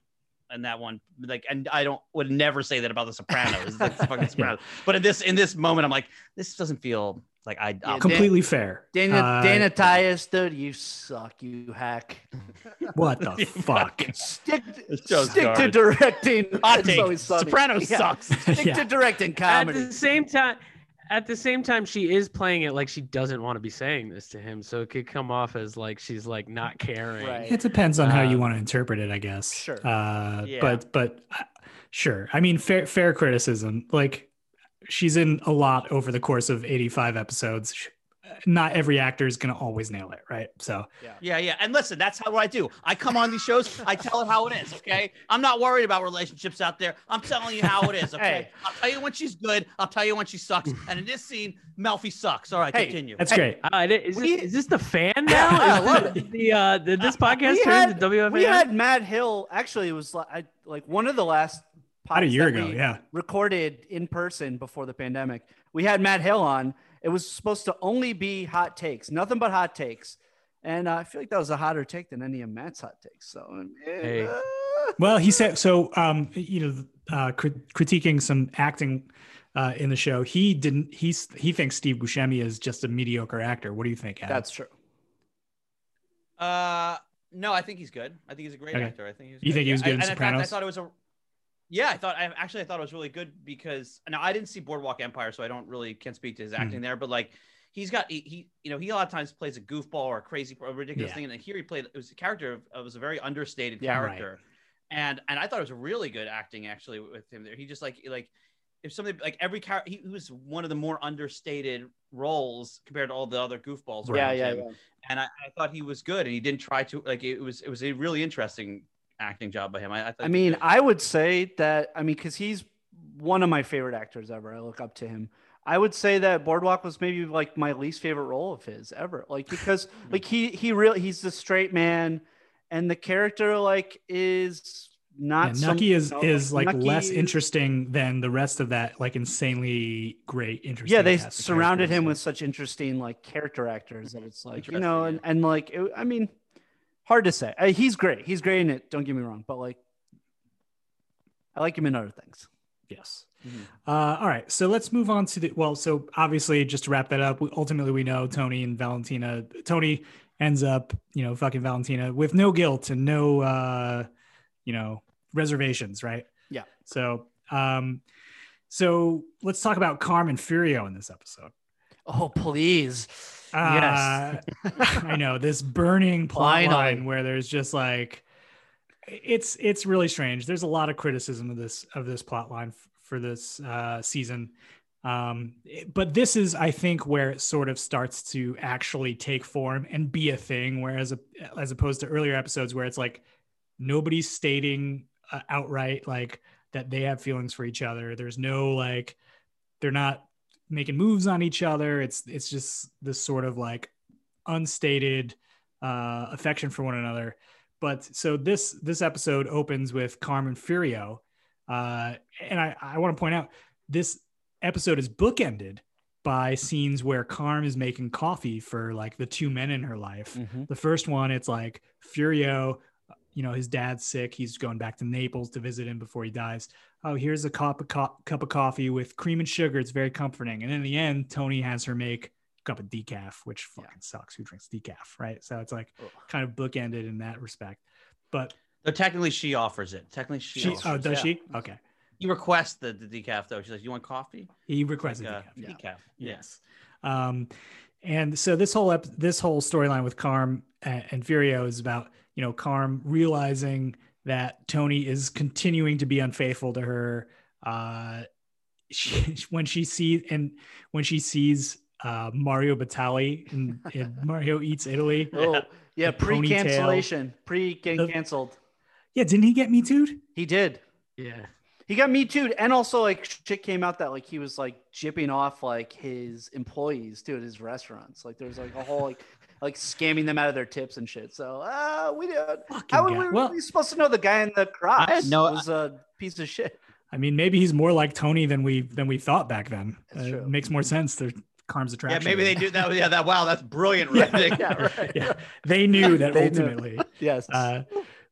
And that one, like, and I don't would never say that about The Sopranos. It's like the [laughs] fucking Sopranos. But in this in this moment, I'm like, this doesn't feel like I. Yeah, completely fair. Dana Uh, Dan Attias, dude, you suck, you hack. [laughs] What the [laughs] fuck? Stick This show's stick to directing. Hot take. Always Yeah. sucks. Stick [laughs] Yeah. to directing comedy. At the same time, at the same time, she is playing it like she doesn't want to be saying this to him, so it could come off as like she's like not caring. Right. It depends on how you Uh, want to interpret it, I guess. Sure. Uh, Yeah. But but uh, sure. I mean, fair fair criticism. Like she's in a lot over the course of eighty five episodes. Sh- not every actor is going to always nail it, right? So Yeah, yeah. Yeah. And listen, that's how I do. I come on these shows, I tell it how it is, okay? I'm not worried about relationships out there. I'm telling you how it is, okay? Hey. I'll tell you when she's good, I'll tell you when she sucks. And in this scene, Melfi sucks. All right, Hey, continue. that's Hey, great. Uh, is, We- this, is this the fan [laughs] now? Is this the uh, did this podcast we turn had, to WFAN? we had Matt Hill. Actually, it was like, I, like one of the last About a year ago, yeah. recorded in person before the pandemic. We had Matt Hill on. It was supposed to only be hot takes, nothing but hot takes. And uh, I feel like that was a hotter take than any of Matt's hot takes. So, Hey. uh, Well, he said so. Um, you know, uh, crit- critiquing some acting uh, in the show, he didn't. He's he thinks Steve Buscemi is just a mediocre actor. What do you think? Adam? that's true. Uh, no, I think he's good. I think he's a great Okay. actor. I think he's You think he was I- good in and fact, I thought it was a. Yeah, I thought I actually I thought it was really good because now I didn't see Boardwalk Empire, so I don't really can't speak to his Hmm. acting there. But like, he's got he, he you know he a lot of times plays a goofball or a crazy or a ridiculous Yeah. thing, and here he played it was a character of, it was a very understated Yeah, right. character, and and I thought it was really good acting actually with him there. He just like like if something like every character he, was one of the more understated roles compared to all the other goofballs. Yeah, yeah, him yeah. and I, I thought he was good, and he didn't try to like it was it was a really interesting acting job by him. I, I, I mean. I would say that I mean, because he's one of my favorite actors ever. I look up to him. I would say that Boardwalk was maybe like my least favorite role of his ever. Like because [laughs] like he he really he's the straight man, and the character like is not. some- Nucky is you know, is like Nucky less interesting than the rest of that like insanely great interesting. Yeah, they surrounded him with such interesting like character actors that it's like you know, and, and like it, I mean, hard to say. Uh, he's great. He's great in it. Don't get me wrong, but like, I like him in other things. Yes. Mm-hmm. Uh, all right. So let's move on to the well. So obviously, just to wrap that up, we, ultimately we know Tony and Valentina. Tony ends up, you know, fucking Valentina with no guilt and no, uh, you know, reservations, right? Yeah. So, um, so let's talk about Carmen Furio in this episode. Oh please, Uh, [laughs] [laughs] I know this burning plot line where there's just like it's it's really strange. There's a lot of criticism of this of this plot line f- for this uh, season. Um, but this is, I think, where it sort of starts to actually take form and be a thing. Whereas, a, as opposed to earlier episodes where it's like nobody's stating uh, outright like that they have feelings for each other. There's no like they're not making moves on each other. It's it's just this sort of like unstated uh, affection for one another. But so this this episode opens with Carmen Furio, uh, and I, I want to point out this episode is bookended by scenes where Carm is making coffee for like the two men in her life. The first one, it's like Furio, you know, his dad's sick. He's going back to Naples to visit him before he dies. Oh, here's a cup of, co- cup of coffee with cream and sugar. It's very comforting. And in the end, Tony has her make a cup of decaf, which fucking sucks. Who drinks decaf, right? So it's like kind of bookended in that respect. But No, technically she offers it. Technically she. she, oh, does yeah. she? Okay. He requests the, the decaf though. She's like, "You want coffee?" He requested Like, uh, decaf. yeah. decaf. Yeah. Yes. Um, and so this whole ep- this whole storyline with Carm and, and Furio is about you know Carm realizing that Tony is continuing to be unfaithful to her. Uh, [laughs] she, when she sees and when she sees uh, Mario Batali and, in [laughs] Mario Eats Italy. Oh, yeah, pre-cancellation, pre getting canceled. Yeah, didn't he get me too? He did. Yeah. He got me too, and also like shit came out that like he was like jipping off like his employees too at his restaurants. Like there was like a whole like like scamming them out of their tips and shit. So uh, we did. How were we, Well- we supposed to know the guy in the cross I had no- was a piece of shit? I mean, maybe he's more like Tony than we than we thought back then. That's Uh, true. It makes more sense. They're Carm's Yeah, maybe they do that. Yeah, that. Wow, that's brilliant. [laughs] Right? Yeah, right. [laughs] yeah, they knew that [laughs] They knew. ultimately. Yes. Uh,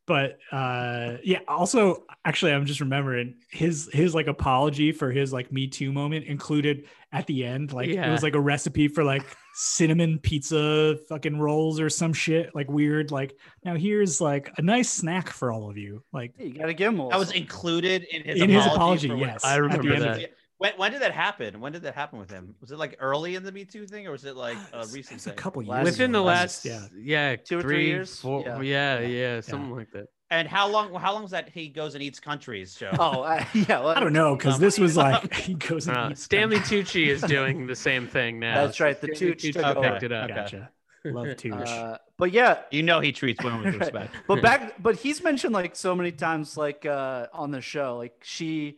but uh, yeah, also, actually, I'm just remembering his his like apology for his like Me Too moment included at the end. Like it was like a recipe for like cinnamon pizza fucking rolls or some shit like weird. Like now here's like a nice snack for all of you. Like you got to give him a That was included in his In his apology. apology, for what- yes. I remember end of that. It. When, when did that happen? When did that happen with him? Was it like early in the Me Too thing, or was it like a recent it's a thing? couple years Last- Within the ago. last, yeah. yeah, Two or three three, years? four- Yeah. yeah, yeah, something like that. And how long? How long is that? He goes and eats countries show. [laughs] Oh, uh, yeah. well, [laughs] I don't know because this was like [laughs] he goes and Uh, eats Stanley them. Tucci is doing the same thing now. That's right, the Stanley Tucci Tucci took picked it up. Gotcha. Love Tucci. Uh, but yeah, You know he treats women with respect. but back, but he's mentioned like so many times, like uh, on the show, like she,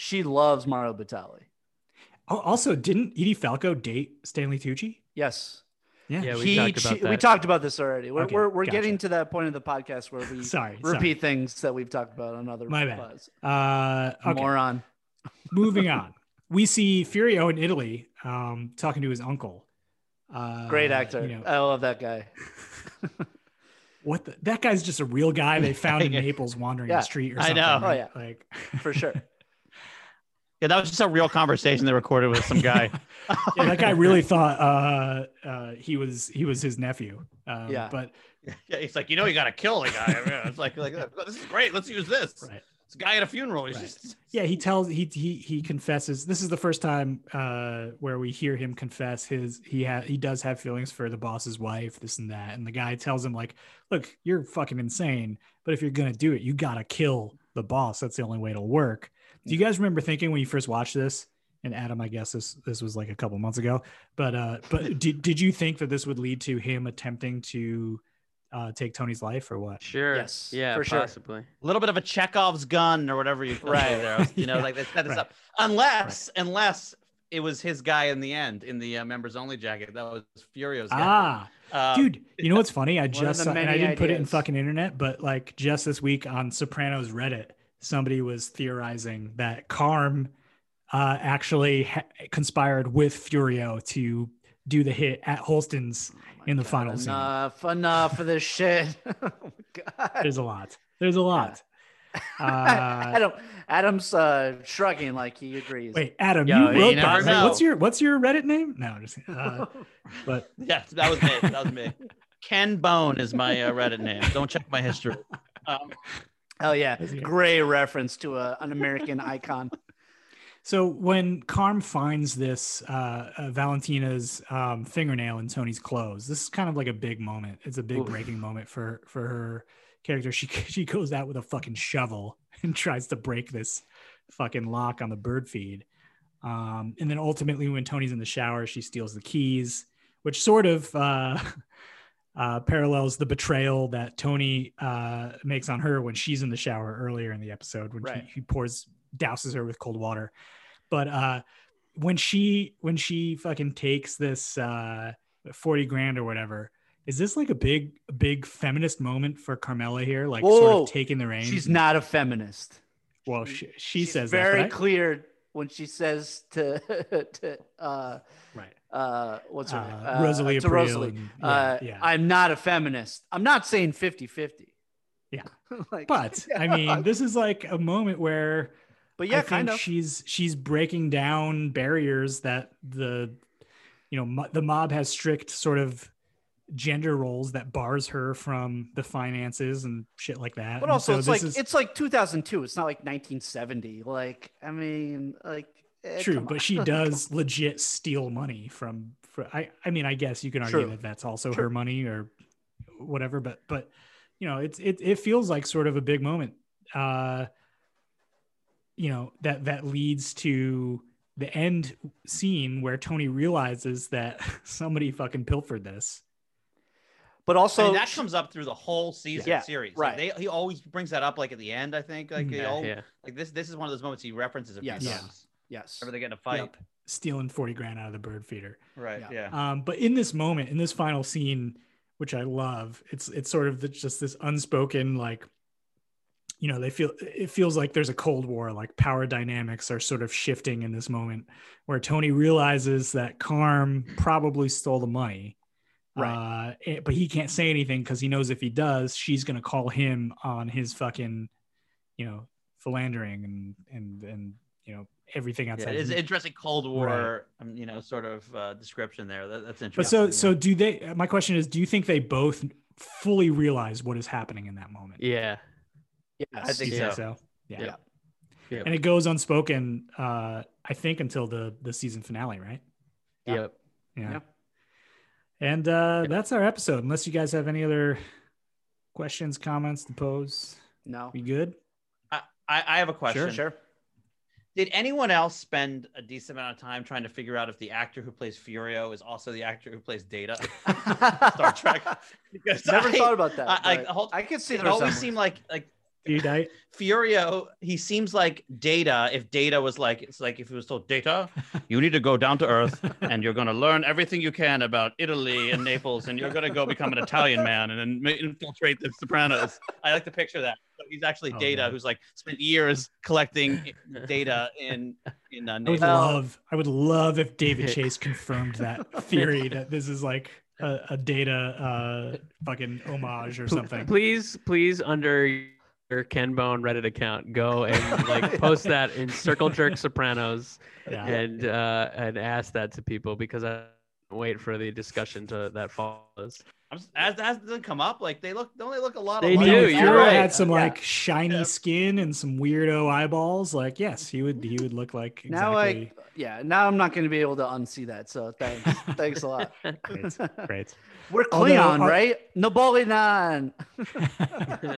she loves Mario Batali. Oh, also, didn't Edie Falco date Stanley Tucci? Yes, Yeah. Yeah, we he, talked about she- we talked about this already. We're Okay, we're, we're gotcha. getting to that point of the podcast where we [laughs] Sorry, repeat things that we've talked about on other My bad. pods. Uh, okay. Moron. [laughs] Moving on. We see Furio in Italy um, talking to his uncle. Uh, Great actor. you know, I love that guy. [laughs] what the, that guy's just a real guy they found in Naples wandering Yeah, the street or I something. know. Oh, right? yeah. Like For sure. Yeah, that was just a real conversation they recorded with some guy. [laughs] yeah, that guy really thought uh, uh, he was he was his nephew. Um, Yeah. But yeah, he's like, you know, you got to kill the guy. I mean, it's like, like, this is great. Let's use this. right. This guy at a funeral. He's Right. just Yeah, he tells he he he confesses. This is the first time uh where we hear him confess his he ha- he does have feelings for the boss's wife, this and that. And the guy tells him like, "Look, you're fucking insane, but if you're going to do it, you got to kill the boss. That's the only way it'll work." Do you guys remember thinking when you first watched this? And Adam, I guess this this was like a couple months ago, but uh but [laughs] did did you think that this would lead to him attempting to uh take Tony's life or what? Sure. Yes, Yeah, for sure. possibly. a little bit of a Chekhov's gun or whatever you Right. there. You know, [laughs] Yeah. like they set this Right. up. Unless, unless it was his guy in the end in the uh, members only jacket. That was Furio's guy. Ah, Uh, dude you know what's funny i [laughs] just saw, and i didn't put it in fucking internet but like just this week on sopranos reddit somebody was theorizing that carm uh, actually ha- conspired with furio to do the hit at holsten's in the final scene Enough, enough of this shit. [laughs] oh my God. there's a lot there's a lot uh, [laughs] Adam, Adam's uh, shrugging like he agrees. wait adam Yo, you you wrote never that right? what's your what's your reddit name no just uh, [laughs] but Yeah, that was me. That was me. Ken Bone is my uh, Reddit name. Don't check my history. Um, Oh yeah, gray reference to a, an American icon. [laughs] So when Carm finds this uh, uh, Valentina's um, fingernail in Tony's clothes, this is kind of like a big moment. It's a big breaking moment for for her character. She [laughs] she goes out with a fucking shovel and tries to break this fucking lock on the bird feed. Um, and then ultimately, when Tony's in the shower, she steals the keys, which sort of uh, uh, parallels the betrayal that Tony uh, makes on her when she's in the shower earlier in the episode when Right. he, he pours douses her with cold water. But uh, when she when she fucking takes this uh, forty grand or whatever, is this like a big big feminist moment for Carmela here? Like sort of taking the reins. She's not a feminist. Well, she, she says very that, clear when she says to [laughs] to uh, right? Uh, what's her name? Uh, Rosalie to Rosalie. and- yeah, uh, yeah. I'm not a feminist. I'm not saying 50-50. Yeah. [laughs] like, But [laughs] I mean, this is like a moment where but I yeah, think kind of. she's she's breaking down barriers that the you know mo- the mob has strict sort of gender roles that bars her from the finances and shit like that. But also, so it's like is it's like 2002. It's not like 1970. Like, I mean, like eh, true, but she [laughs] does legit steal money from. For, I I mean, I guess you can argue True. that that's also True. her money or whatever. But but you know, it's it it feels like sort of a big moment. Uh, you know that that leads to the end scene where Tony realizes that [laughs] somebody fucking pilfered this. But I also, mean, that comes up through the whole season Yeah, series. right. Like they, he always brings that up like at the end. I think like, he Yeah, al- yeah. like this. This is one of those moments he references a few Yes. Yeah. times. Yes, Whenever they get in a fight. Yep. Stealing 40 grand out of the bird feeder. Right. Yeah. Yeah. Um, but in this moment, in this final scene, which I love, it's it's sort of the, just this unspoken like, you know, they feel it feels like there's a cold war, like power dynamics are sort of shifting in this moment, where Tony realizes that Carm probably stole the money, Right. Uh, eh, but he can't say anything because he knows if he does, she's gonna call him on his fucking, you know, philandering and and and you know everything Yeah, outside. it's his- interesting Cold War, um, you know, sort of uh, description there. That, that's interesting. But so so do they? My question is, do you think they both fully realize what is happening in that moment? Yeah. yeah, I think Do you so. Yeah. Yeah. Yeah. And it goes unspoken, uh, I think, until the the season finale, right? Yep. Yeah. Yeah. And uh, that's our episode. Unless you guys have any other questions, comments to pose? No. We good? I, I I have a question. Sure. Did anyone else spend a decent amount of time trying to figure out if the actor who plays Furio is also the actor who plays Data? [laughs] Star Trek. [laughs] Because Never I- thought about that. I, I, the I could see it always seemed like like Dude, [laughs] I Furio. He seems like Data. If Data was like, it's like if he was told Data, [laughs] you need to go down to Earth [laughs] and you're going to learn everything you can about Italy and Naples, and you're going to go become an Italian man and then infiltrate the Sopranos. I like to picture that. So he's actually Oh, Data, man. who's like spent years collecting data in in uh, I would love I would love if David Chase confirmed that theory that this is like a, a data uh fucking homage or something. Please, please, under your Ken Bone Reddit account, go and [laughs] like post that in Circle Jerk [laughs] Sopranos Yeah. and uh, and ask that to people because I wait for the discussion to that follows. I'm s- as as doesn't come up, like they look, don't they look a lot They I alike? do, if you're Furio right. had some Yeah. like shiny Yeah. skin and some weirdo eyeballs, like yes, he would he would look like Now I, exactly. Yeah, now I'm not going to be able to unsee that. So thanks, [laughs] thanks a lot. Great. Great. [laughs] We're Klingon, right? Napoleon.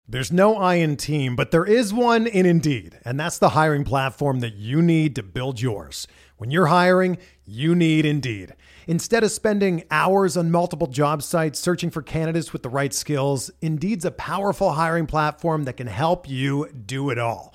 [laughs] There's no I in team, but there is one in Indeed, and that's the hiring platform that you need to build yours. When you're hiring, you need Indeed. Instead of spending hours on multiple job sites searching for candidates with the right skills, Indeed's a powerful hiring platform that can help you do it all.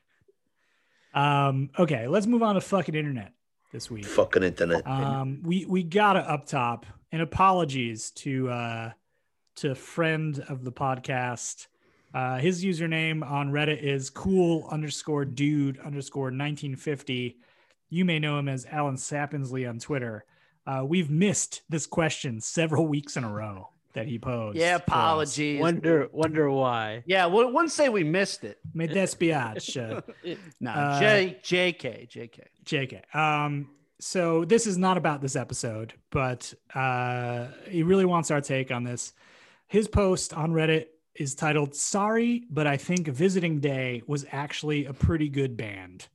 Um, okay, let's move on to fucking internet this week. Fucking internet. Um, we we gotta up top, and apologies to uh to friend of the podcast. Uh, his username on Reddit is cool underscore dude underscore 1950. You may know him as Alan Sepinwall on Twitter. Uh, we've missed this question several weeks in a row that he posed. Yeah, for apologies. Wonder, wonder why. Yeah, well, wouldn't say we missed it. Me despiace. No, Uh, J, JK, JK. JK. Um, so this is not about this episode, but uh, he really wants our take on this. His post on Reddit is titled "Sorry, but I think Visiting Day was actually a pretty good band."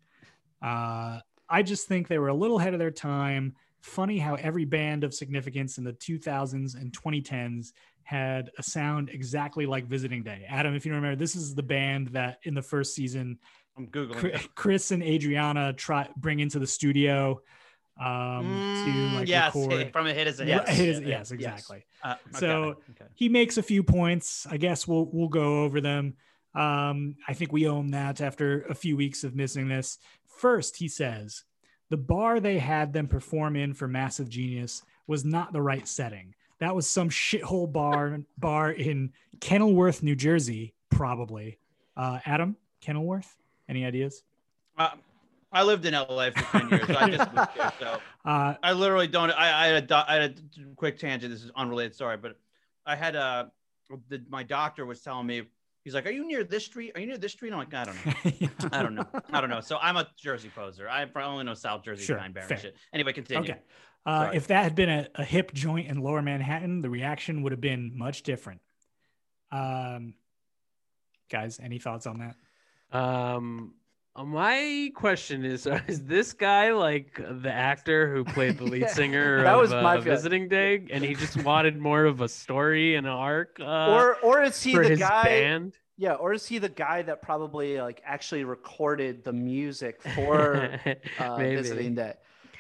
Uh, I just think they were a little ahead of their time. Funny how every band of significance in the 2000s and 2010s had a sound exactly like Visiting Day. Adam, if you remember, this is the band that in the first season I'm googling. Chris and Adriana try bring into the studio um to Mm, like yes, record. hit- from a hit is a yes. it is- Yeah, yes, exactly. Uh, okay, So, okay. He makes a few points. I guess we'll we'll go over them. Um, I think we own that after a few weeks of missing this. First, he says the bar they had them perform in for Massive Genius was not the right setting. That was some shithole bar [laughs] bar in Kenilworth, New Jersey, probably. Uh, Adam, Kenilworth, any ideas? Uh, I lived in LA for 10 years. I just moved here, so [laughs] Uh, I literally don't. I, I, had a, had a quick tangent. This is unrelated story, but I had a. The, my doctor was telling me he's like, "Are you near this street? Are you near this street?" I'm like, "I don't know. [laughs] I don't know. I don't know." So I'm a Jersey poser. I only know South Jersey, Sure, Pine Barren shit. Anyway, continue. Okay. Uh, if that had been a, a hip joint in lower Manhattan, the reaction would have been much different. Um, guys, any thoughts on that? Um, my question is: [laughs] Is this guy like the actor who played the lead Yeah, [laughs] singer that of was my uh, Visiting Day, and he just wanted more of a story and an arc? Uh, or or is he the guy? band? Yeah, or is he the guy that probably like actually recorded the music [laughs] for uh, Visiting Day?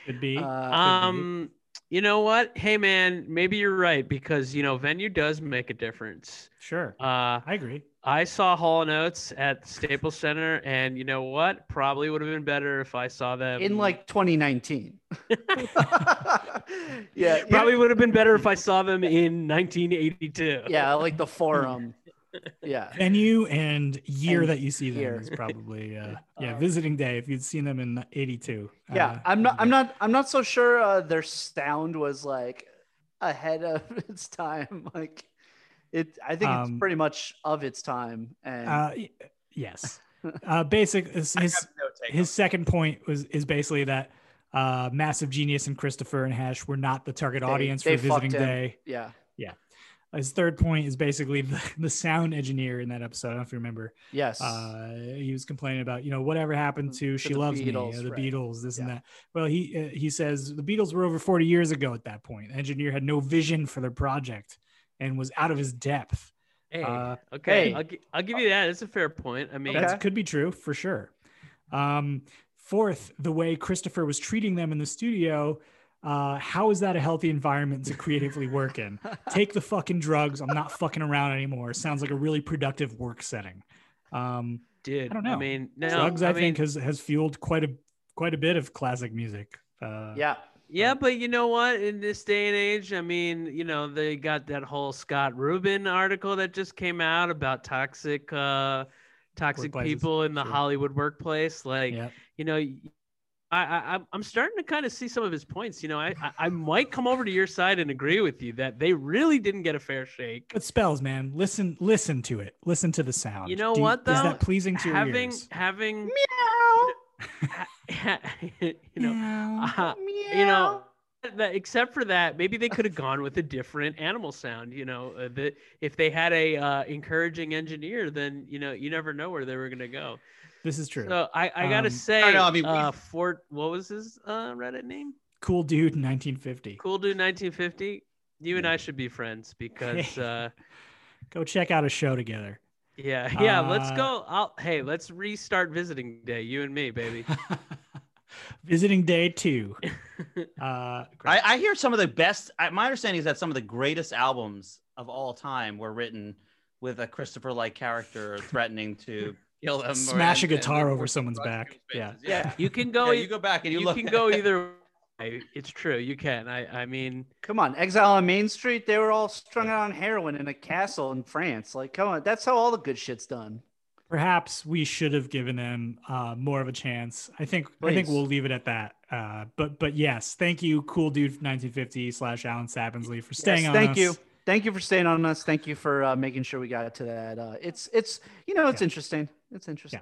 Could be. Uh, Um, you know what? Hey, man, maybe you're right because you know venue does make a difference. sure. Uh, I agree. I saw Hall and Oates at Staples Center, and you know what? Probably would have been better if I saw them in like 2019. [laughs] [laughs] yeah, Probably would have been better if I saw them in 1982. yeah, like the forum. Yeah, Venue and year And that you see them year. is probably uh, [laughs] yeah Uh, visiting day if you'd seen them in '82. yeah. I'm not. I'm not. I'm not so sure. Uh, their sound was like ahead of [laughs] its time. Like it. I think it's Um, pretty much of its time. And Uh, yes. Uh, basic his [laughs] I his, have no his second point was is basically that uh, massive genius and Christopher and hesh were not the target They- audience they for visiting day day. yeah, His third point is basically the, [laughs] the sound engineer in that episode. I don't know if you remember. yes, Uh, he was complaining about you know whatever happened to She the Loves Me, Beatles, uh, the right. Beatles, this and that. Well, he uh, he says the Beatles were over 40 years ago at that point. The engineer had no vision for their project and was out of his depth. Hey, Uh, okay, hey. I'll, gi- I'll give you that. It's a fair point. I mean, Okay. That could be true for sure. Um, fourth, the way Christopher was treating them in the studio. Uh, how is that a healthy environment to creatively work in? [laughs] Take the fucking drugs. I'm not fucking around anymore. Sounds like a really productive work setting. Um, dude, I don't know. mean, no, drugs, I, I, think, mean, has has fueled quite a quite a bit of classic music. Uh, yeah. yeah, but you know what? In this day and age, I mean, you know, they got that whole Scott Rudin article that just came out about toxic, uh, toxic people in the sure. Hollywood workplace. Like, Yep. you know, I, I I'm- I'm starting to kind of see some of his points. You know, I, I I might come over to your side and agree with you that they really didn't get a fair shake. But spells, man. Listen, listen to it. Listen to the sound. You know Do what, Is though? Is that pleasing to your having ears? having Meow. [laughs] you know Meow. uh, you know that, except for that maybe they could have gone with a different animal sound you know uh, that if they had a uh, encouraging engineer then you know you never know where they were going to go this is true. so i i gotta Um, say I know, I mean, uh fort what was his uh reddit name cool dude, 1950. cool dude 1950 you and i should be friends because uh [laughs] Go check out a show together. yeah yeah let's Uh, go i'll hey let's restart visiting day you and me baby [laughs] Visiting day two. [laughs] Uh, I, I hear some of the best. I, my understanding is that some of the greatest albums of all time were written with a Christopher-like character threatening to kill them, or- Smash a and- and guitar over someone's back. through Yeah. Yeah. you can [laughs] go Yeah, you go back and you, you look. can go either way. It's true. You can. I I mean, Come on, Exile on Main Street. They were all strung out on heroin in a castle in France. Like, come on, that's how all the good shit's done. perhaps we should have given them uh, more of a chance. I think I think we'll leave it at that. Uh, but but yes, thank you, cool dude 1950 slash Alan Sepinwall for staying Yes, on. thank us. you, thank you for staying on us. Thank you for uh, making sure we got to that. Uh, it's it's you know it's Yeah. interesting. It's interesting.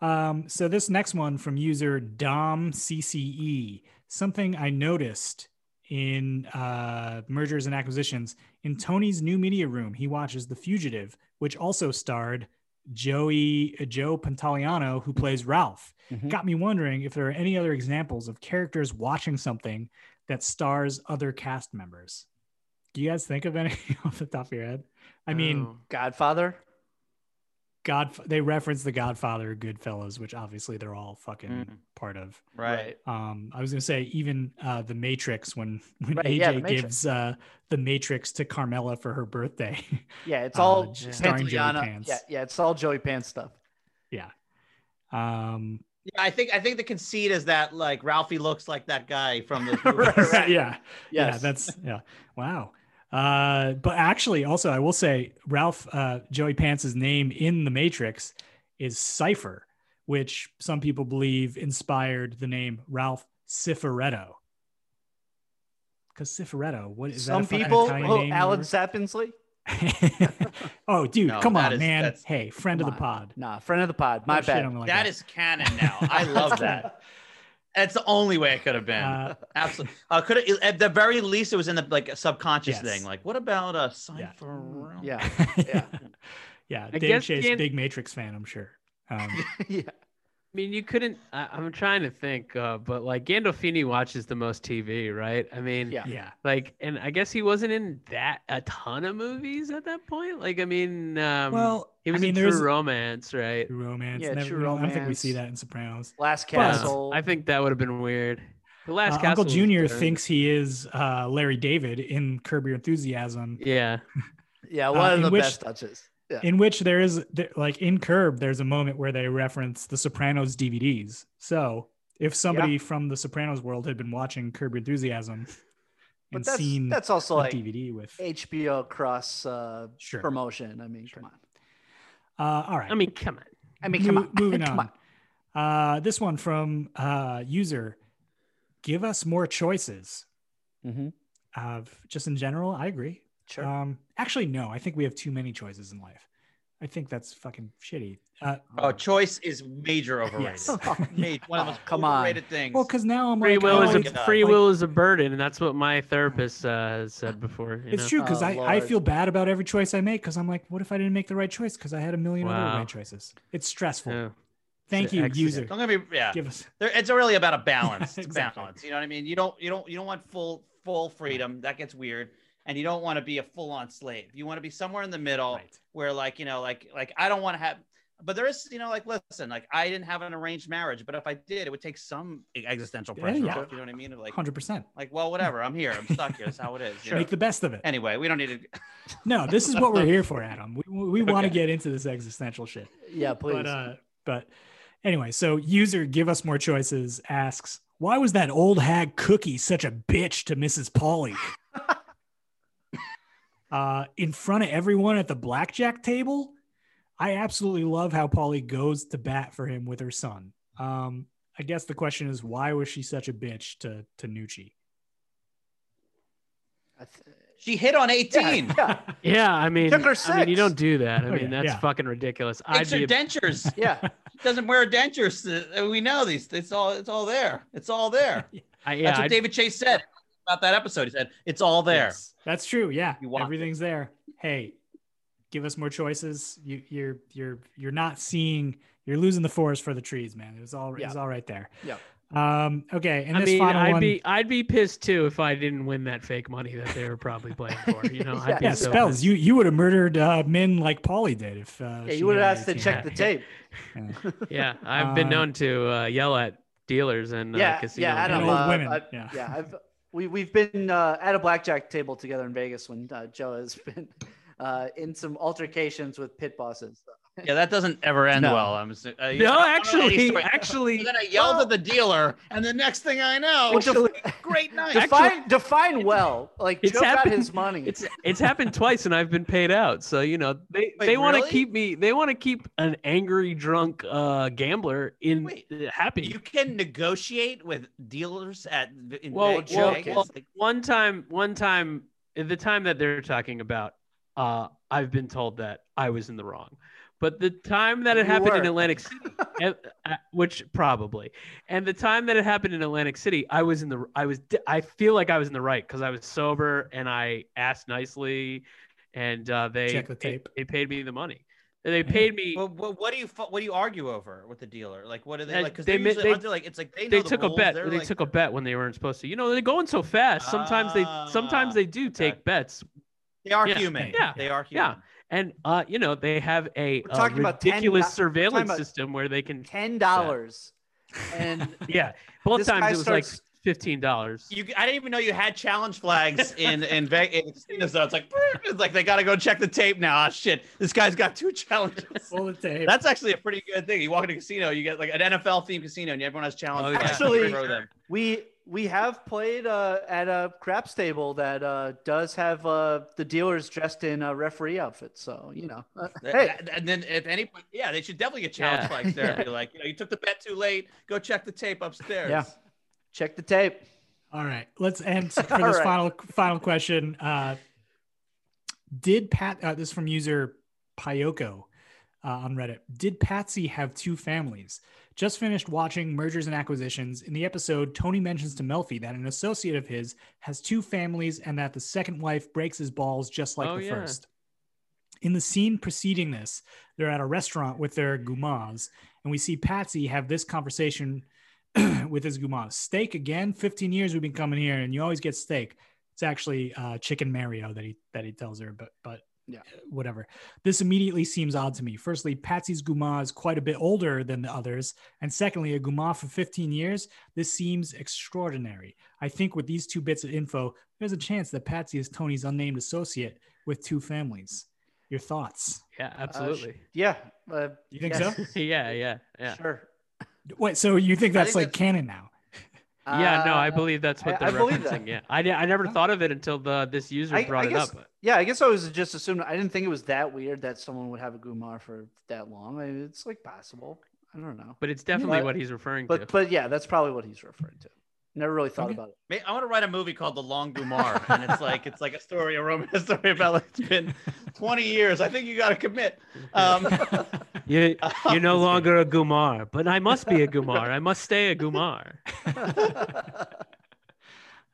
Um, so this next one from user Dom CCE, something I noticed in uh, mergers and acquisitions in Tony's new media room. He watches The Fugitive, which also starred Joey uh, Joe Pantoliano, who plays Ralph. Mhm. Got me wondering if there are any other examples of characters watching something that stars other cast members. Do you guys think of any [laughs] off the top of your head? I mean, oh. Godfather. God, they reference the Godfather, Goodfellas, which obviously they're all fucking Mm. part of. right. Um, I was gonna say even uh, the Matrix when when Right, AJ yeah, The gives uh, the Matrix to Carmela for her birthday. [laughs] Yeah, it's Uh, all j- starring Joey Pants. Yeah, yeah, it's all Joey Pants stuff. yeah. Um, Yeah, I think I think the conceit is that like Ralphie looks like that guy from the [laughs] Right, right. yeah. Yeah. That's yeah. Wow. Uh, but actually, also, I will say Ralph uh, Joey Pants's name in the Matrix is Cipher, which some people believe inspired the name Ralph Cifaretto. Because Cifaretto, what is Some that? Some people, oh, name or Alan whatever? Sepinwall. [laughs] oh, dude, No, come on, is- man. Hey, friend of the on. pod. Nah, friend of the pod. My Don't shit bad. on me that is canon now. I love [laughs] that. That's the only way it could have been. Uh, Absolutely. Uh, could it, at the very least, it was in the like a subconscious Yes. thing. Like, what about a Yeah. cipher? Yeah, [laughs] yeah, yeah. I Dave guess Chase, Dan- big Matrix fan, I'm sure. Um, [laughs] yeah. I mean, you couldn't. I, I'm trying to think, uh, but like Gandolfini watches the most TV, right? I mean, Yeah. yeah. like, and I guess he wasn't in that a ton of movies at that point. Like, I mean, um, Well, he I mean, in there's True Romance, right? True romance. Yeah, Never, True we don't- I don't think we see that in Sopranos. Last Yeah, Castle. I think that would have been weird. The last Uh, Castle Uncle Junior thinks he is uh, Larry David in Curb Your Enthusiasm, Yeah, yeah, uh, one of the which- best touches. Yeah. in which there is like in Curb, there's a moment where they reference the Sopranos DVDs. So if somebody from the Sopranos world had been watching Curb Enthusiasm, But and that's seen that's also a like DVD with. HBO cross uh, Sure. promotion. I mean, Sure. come on. Uh, all right. I mean, come on. I mean, come Mo- on. [laughs] Moving come on. Uh, this one from uh, user. Give us more choices. Mhm. Of just in general, I agree. Sure. Um, actually, no. I think we have too many choices in life. I think that's fucking shitty. Uh, Oh, choice is major overrated. Yes. [laughs] Major- one of the most Come on. things. well, because now I'm Free like, will oh, is a it's- free like- will is a burden, and that's what my therapist uh, has said [laughs] before. you It's know? true because Oh, I, I feel bad about every choice I make because I'm like, what if I didn't make the right choice? Because I had a million other right choices. It's stressful. Yeah. Thank you, Excellent. user. Don't get me. Yeah, Give us. there, it's really about a [laughs] balance. Exactly. balance. You know what I mean? You don't you don't you don't want full full freedom. That gets weird. And you don't want to be a full on slave. You want to be somewhere in the middle Right. where like, you know, like like I don't want to have but there is, you know, like listen, like I didn't have an arranged marriage, but if I did, it would take some existential pressure yeah. off. You know what I mean? Like Hundred percent. like, well, whatever. I'm here. I'm stuck here. That's how it is. you [laughs] know? Make the best of it. Anyway, we don't need to [laughs] No, this is what we're here for, Adam. We, we want to get into this existential shit. yeah, please. But uh, but anyway, so user give us more choices asks, why was that old hag cookie such a bitch to Mrs. Paulie? Uh, in front of everyone at the blackjack table. I absolutely love how Paulie goes to bat for him with her son. Um, I guess the question is, why was she such a bitch to to Nucci? She hit on 18. yeah, yeah, [laughs] Yeah, I mean, Took her I mean, you don't do that. I Oh, mean, that's yeah. fucking ridiculous. I'd Takes her be dentures. [laughs] yeah. She doesn't wear dentures. Uh, We know these. It's all. It's all there. It's all there. [laughs] I, yeah, That's what I'd- David Chase said about that episode. He said it's all there. Yes, that's true. Yeah, You want it. everything's there. Hey, give us more choices. You, you're you're you're not seeing. You're losing the forest for the trees, man. It's all it's Yeah. all right there. Yeah. Um. Okay. And I this mean, final I'd one. be I'd be pissed too if I didn't win that fake money that they were probably playing for. You know, I'd be [laughs] yeah, so spells. pissed. You you would have murdered uh, Minn like Paulie did if. Uh, Yeah, you would have asked to check the tape. Yeah. Yeah, I've been Uh, known to uh, yell at dealers and uh, yeah, casino. yeah, Adam. And old uh, women, I- yeah. yeah. I've we we've been uh, at a blackjack table together in Vegas when uh, Joe has [laughs] been uh, in some altercations with pit bosses. Yeah, that doesn't ever end No. well. I'm assu- uh, no, don't know any actually, story. actually, And then I yelled at the dealer, and the next thing I know, [laughs] Well, [laughs] great night. Define define well. Like It's Joe got happened- his money. it's it's happened twice and I've been paid out. So you know they Wait, they want to really? keep me. They want to keep an angry drunk uh, gambler in Wait, happy. you can negotiate with dealers at in well, Vegas. well, well, Like, one time, one time, the time that they're talking about, uh, I've been told that I was in the wrong. But the time that it You happened in. Atlantic City, [laughs] and, uh, which probably, and the time that it happened in Atlantic City, I was in the, I was, I feel like I was in the right because I was sober and I asked nicely, and uh, they Check the they- tape. They, paid me the money. They paid me. well, well, what do you what do you argue over with the dealer? Like, what are they Uh, like? Because they they usually they- aren't like it's like they know they the took a bet. They're They like, took a bet when they weren't supposed to. You know, they're going so fast. Sometimes they, sometimes they do Ah, take okay. bets they are Yeah, human. yeah, they are human. yeah. Human. And uh, you know, they have a, a talking about 10 ridiculous surveillance system where they can. ten dollars, and [laughs] Yeah, both This times it was starts- like fifteen dollars. You, I didn't even know you had challenge flags in in Vegas. So it's like [laughs] it's like they got to go check the tape now. Oh shit, this guy's got two challenges. Pull the tape. That's actually a pretty good thing. You walk into a casino, you get like an NFL themed casino, and everyone has challenges. Oh, yeah. Actually- them. we we have played uh, at a craps table that uh, does have uh, the dealers dressed in uh, referee outfits. So you know, uh, hey, and then if any, yeah, they should definitely get challenged Yeah. flags there. Yeah. Be like, you know, you took the bet too late. Go check the tape upstairs. Yeah. check the tape. All right, let's end [laughs] for this right. final final question. Uh, did Pat? Uh, this is from user Pyoko uh, on Reddit. Did Patsy have two families? Just finished watching Mergers and Acquisitions. In the episode, Tony mentions to Melfi that an associate of his has two families and that the second wife breaks his balls just like Oh, the yeah. first. In the scene preceding this, they're at a restaurant with their gumas, and we see Patsy have this conversation [clears throat] with his gumas. Steak again. Fifteen years we've been coming here, and you always get steak. It's actually uh, chicken Mario that he that he tells her, but but Yeah. whatever. This immediately seems odd to me. Firstly, Patsy's guma is quite a bit older than the others, and secondly, a guma for 15 years. This seems extraordinary. I think with these two bits of info, there's a chance that Patsy is Tony's unnamed associate with two families. Your thoughts? Yeah, absolutely. Yeah, uh, You think yeah, so? [laughs] yeah, yeah, yeah. Sure. Wait, so you think that's think like canon now? Yeah, no, I Uh, believe that's what they're I believe that. referencing. Yeah, I, I never thought of it until the this user I, brought I it up. yeah, I guess I was just assuming. I didn't think it was that weird that someone would have a Gumar for that long. I mean, it's like possible. I don't know. But it's definitely But- what he's referring But to. but yeah, that's probably what he's referring to. Never really thought Okay. about it. I want to write a movie called The Long Gumar, and it's like it's like a story, a romance [laughs] story about like it's been 20 years. I think you got to commit. Um, [laughs] You, [laughs] you're no longer a Gumar, but I must be a Gumar. I must stay a Gumar. [laughs] [laughs]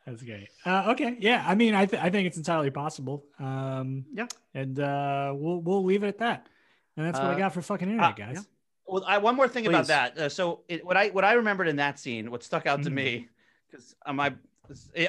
That's great. Uh, okay, yeah. I mean, I th- I think it's entirely possible. Um, Yeah. and uh, we'll we'll leave it at that. And that's what I Uh, got for fucking internet, uh, guys. well, I, one more thing about that. Uh, so it, what I what I remembered in that scene, what stuck out to Mhm. me, because my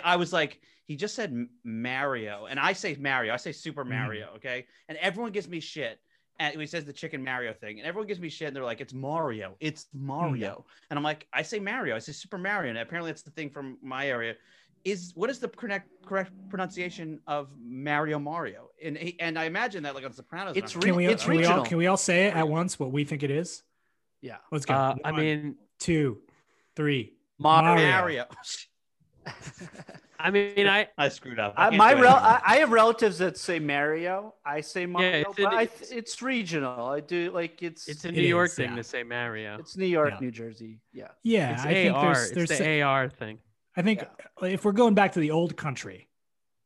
I was like, he just said Mario, and I say Mario, I say Super Mario, okay, and everyone gives me shit. And he says the chicken Mario thing, and everyone gives me shit, and they're like, "It's Mario, it's Mario," and I'm like, "I say Mario, I say Super Mario," and apparently that's the thing from my area. Is what is the correct correct pronunciation of Mario Mario? And he, and I imagine that like on Sopranos. It's not- Can we it's can we all can we all say it at once what we think it is? Yeah. Let's go. Uh, I mean, two, three. Mario. Mario. [laughs] I mean, I I screwed up. I I, my rel- I, I have relatives that say Mario. I say Mario, it's but in- I th- it's regional. I do like it's it's a It New York is, thing yeah. to say Mario. it's New York, Yeah. New Jersey. Yeah. Yeah, It's I think AR. there's there's it's the AR thing. I think if we're going back to the old country,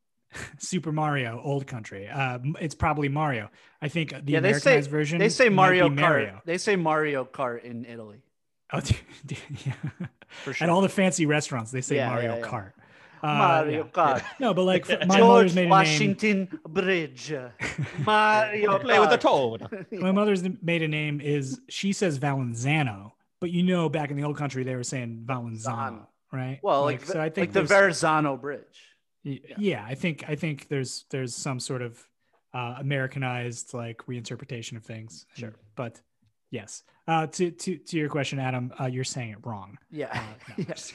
[laughs] Super Mario, old country, uh, it's probably Mario. I think the yeah, they Americanized say version. they say Mario Kart. Mario. They say Mario Kart in Italy. Oh, [laughs] dude, dude, yeah. For At all the fancy restaurants, they say Yeah, Mario yeah, yeah. Kart. Uh, Mario yeah. Kart. [laughs] No, but like for- [laughs] my mother's George maiden name. Washington Bridge. Mario play with the Kart. toad. My mother's maiden name is. She says Valenzano, but you know, back in the old country, they were saying Valenzano, right? Well, like, so I think like the there's- Verrazano Bridge. Y- Yeah. I think I think there's there's some sort of uh, Americanized like reinterpretation of things. and- Sure. but yes. Uh, to to to your question, Adam, uh, you're saying it wrong. Yeah. Uh, no, [laughs] just-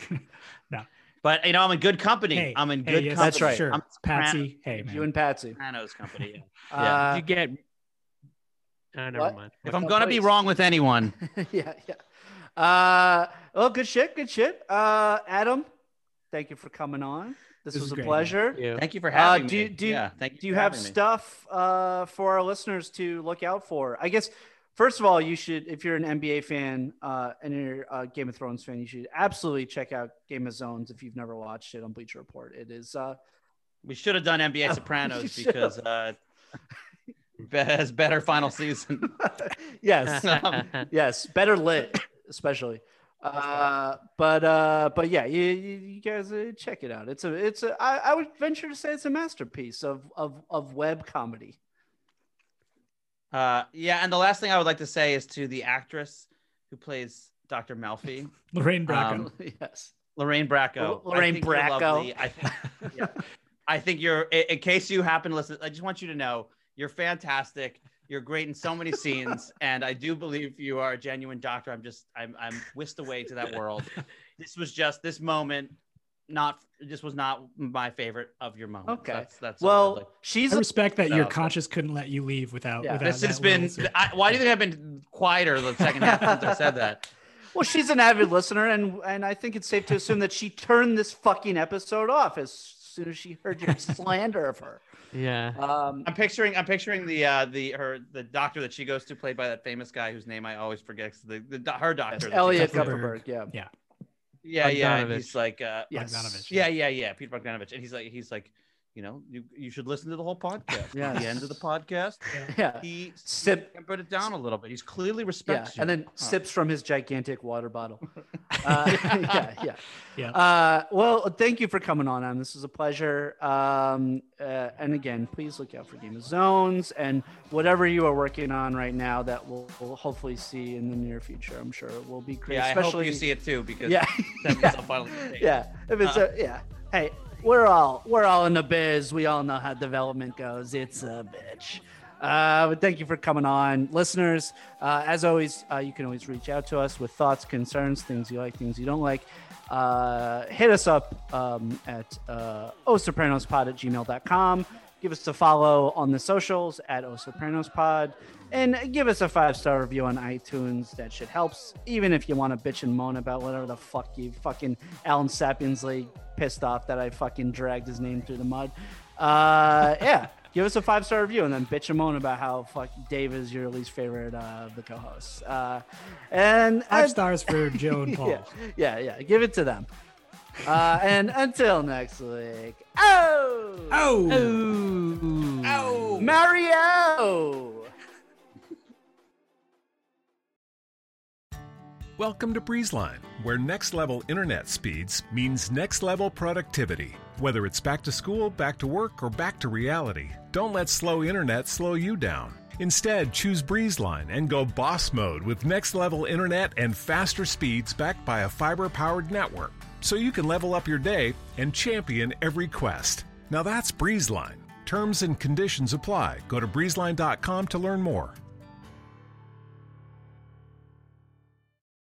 no. But you know, I'm in good company. Hey, I'm in hey, good yes, company. That's right. Sure, I'm Patsy. Hey, man. you and Patsy. Sopranos company. Yeah. [laughs] Uh, you get? Uh, never what? mind. If I'm gonna be wrong with anyone, [laughs] yeah, yeah. Uh, well, good shit, good shit. Uh, Adam, thank you for coming on. This, This was a great, pleasure. Yeah. thank you for Uh, having do me. do, yeah, thank you. do you have stuff uh, for our listeners to look out for? I guess first of all, you should, if you're an NBA fan uh, and you're a Game of Thrones fan, you should absolutely check out Game of Zones if you've never watched it on Bleacher Report. It is uh, We should have done NBA [laughs] Sopranos because uh, has better final season. [laughs] yes, Um, [laughs] yes, better lit, especially. Uh, but uh, but yeah, you, you, you guys uh, check it out. It's a it's a I, I would venture to say it's a masterpiece of of of web comedy. Uh, yeah, and the last thing I would like to say is to the actress who plays Dr. Melfi, [laughs] Lorraine Bracco. Um, [laughs] yes. Lorraine Bracco. L- Lorraine I think you're Bracco. I think, yeah. I think you're. In in case you happen to listen, I just want you to know you're fantastic. You're great in so many [laughs] scenes, and I do believe you are a genuine doctor. I'm just, I'm, I'm whisked away to that world. This was just this moment. Not, this was not my favorite of your moments. Okay. That's, that's Well, like- she's I a, respect that your No, so- conscience couldn't let you leave without. Yeah. without this has been. I, why do you think I've been quieter the second half since I [laughs] said that? well, she's an avid listener, and and I think it's safe to assume that she turned this fucking episode off as soon as she heard your [laughs] slander of her. Yeah. Um, I'm picturing I'm picturing the uh the her the doctor that she goes to played by that famous guy whose name I always forget the, the her doctor that Elliot goes. Kupferberg. Yeah. yeah yeah and he's like uh Yes. Bogdanovich. yeah yeah yeah Peter Bogdanovich and he's like he's like you know you, you should listen to the whole podcast Yeah. The end of the podcast Yeah. he Sip. can put it down a little bit he's clearly respects Yeah, respects and then. Huh. sips from his gigantic water bottle. [laughs] Uh, [laughs] yeah, yeah. Yeah. Uh, well, thank you for coming on, Em. This is a pleasure. Um, uh, and again, please look out for Game of Zones and whatever you are working on right now that we'll, we'll hopefully see in the near future. I'm sure it will be great. yeah I especially, hope you see it too because Yeah, that yeah. a [laughs] final yeah. If it's Uh, a yeah. Hey, we're all we're all in the biz. We all know how development goes. It's a bitch. Uh, but thank you for coming on, listeners. Uh, as always, uh, you can always reach out to us with thoughts, concerns, things you like, things you don't like. Uh, hit us up um, at uh, ohsopranospod at gmail.com. Give us a follow on the socials at ohsopranospod. Pod, and give us a five star review on iTunes. That shit helps. Even if you want to bitch and moan about whatever the fuck you fucking Alan Sepinwall pissed off that I fucking dragged his name through the mud. Uh, yeah. Give us a five star review and then bitch and moan about how fuck Dave is your least favorite uh, of the co-hosts. Uh, and Five and- stars for [laughs] Joe and Paul. yeah, yeah, yeah. Give it to them. Uh, and until next week. oh, Oh, Oh, oh, Mario. Welcome to BreezeLine, where next level internet speeds means next level productivity. Whether it's back to school, back to work, or back to reality, don't let slow internet slow you down. Instead, choose BreezeLine and go boss mode with next level internet and faster speeds backed by a fiber powered network. So you can level up your day and champion every quest. Now that's BreezeLine. Terms and conditions apply. Go to breezeline.com to learn more.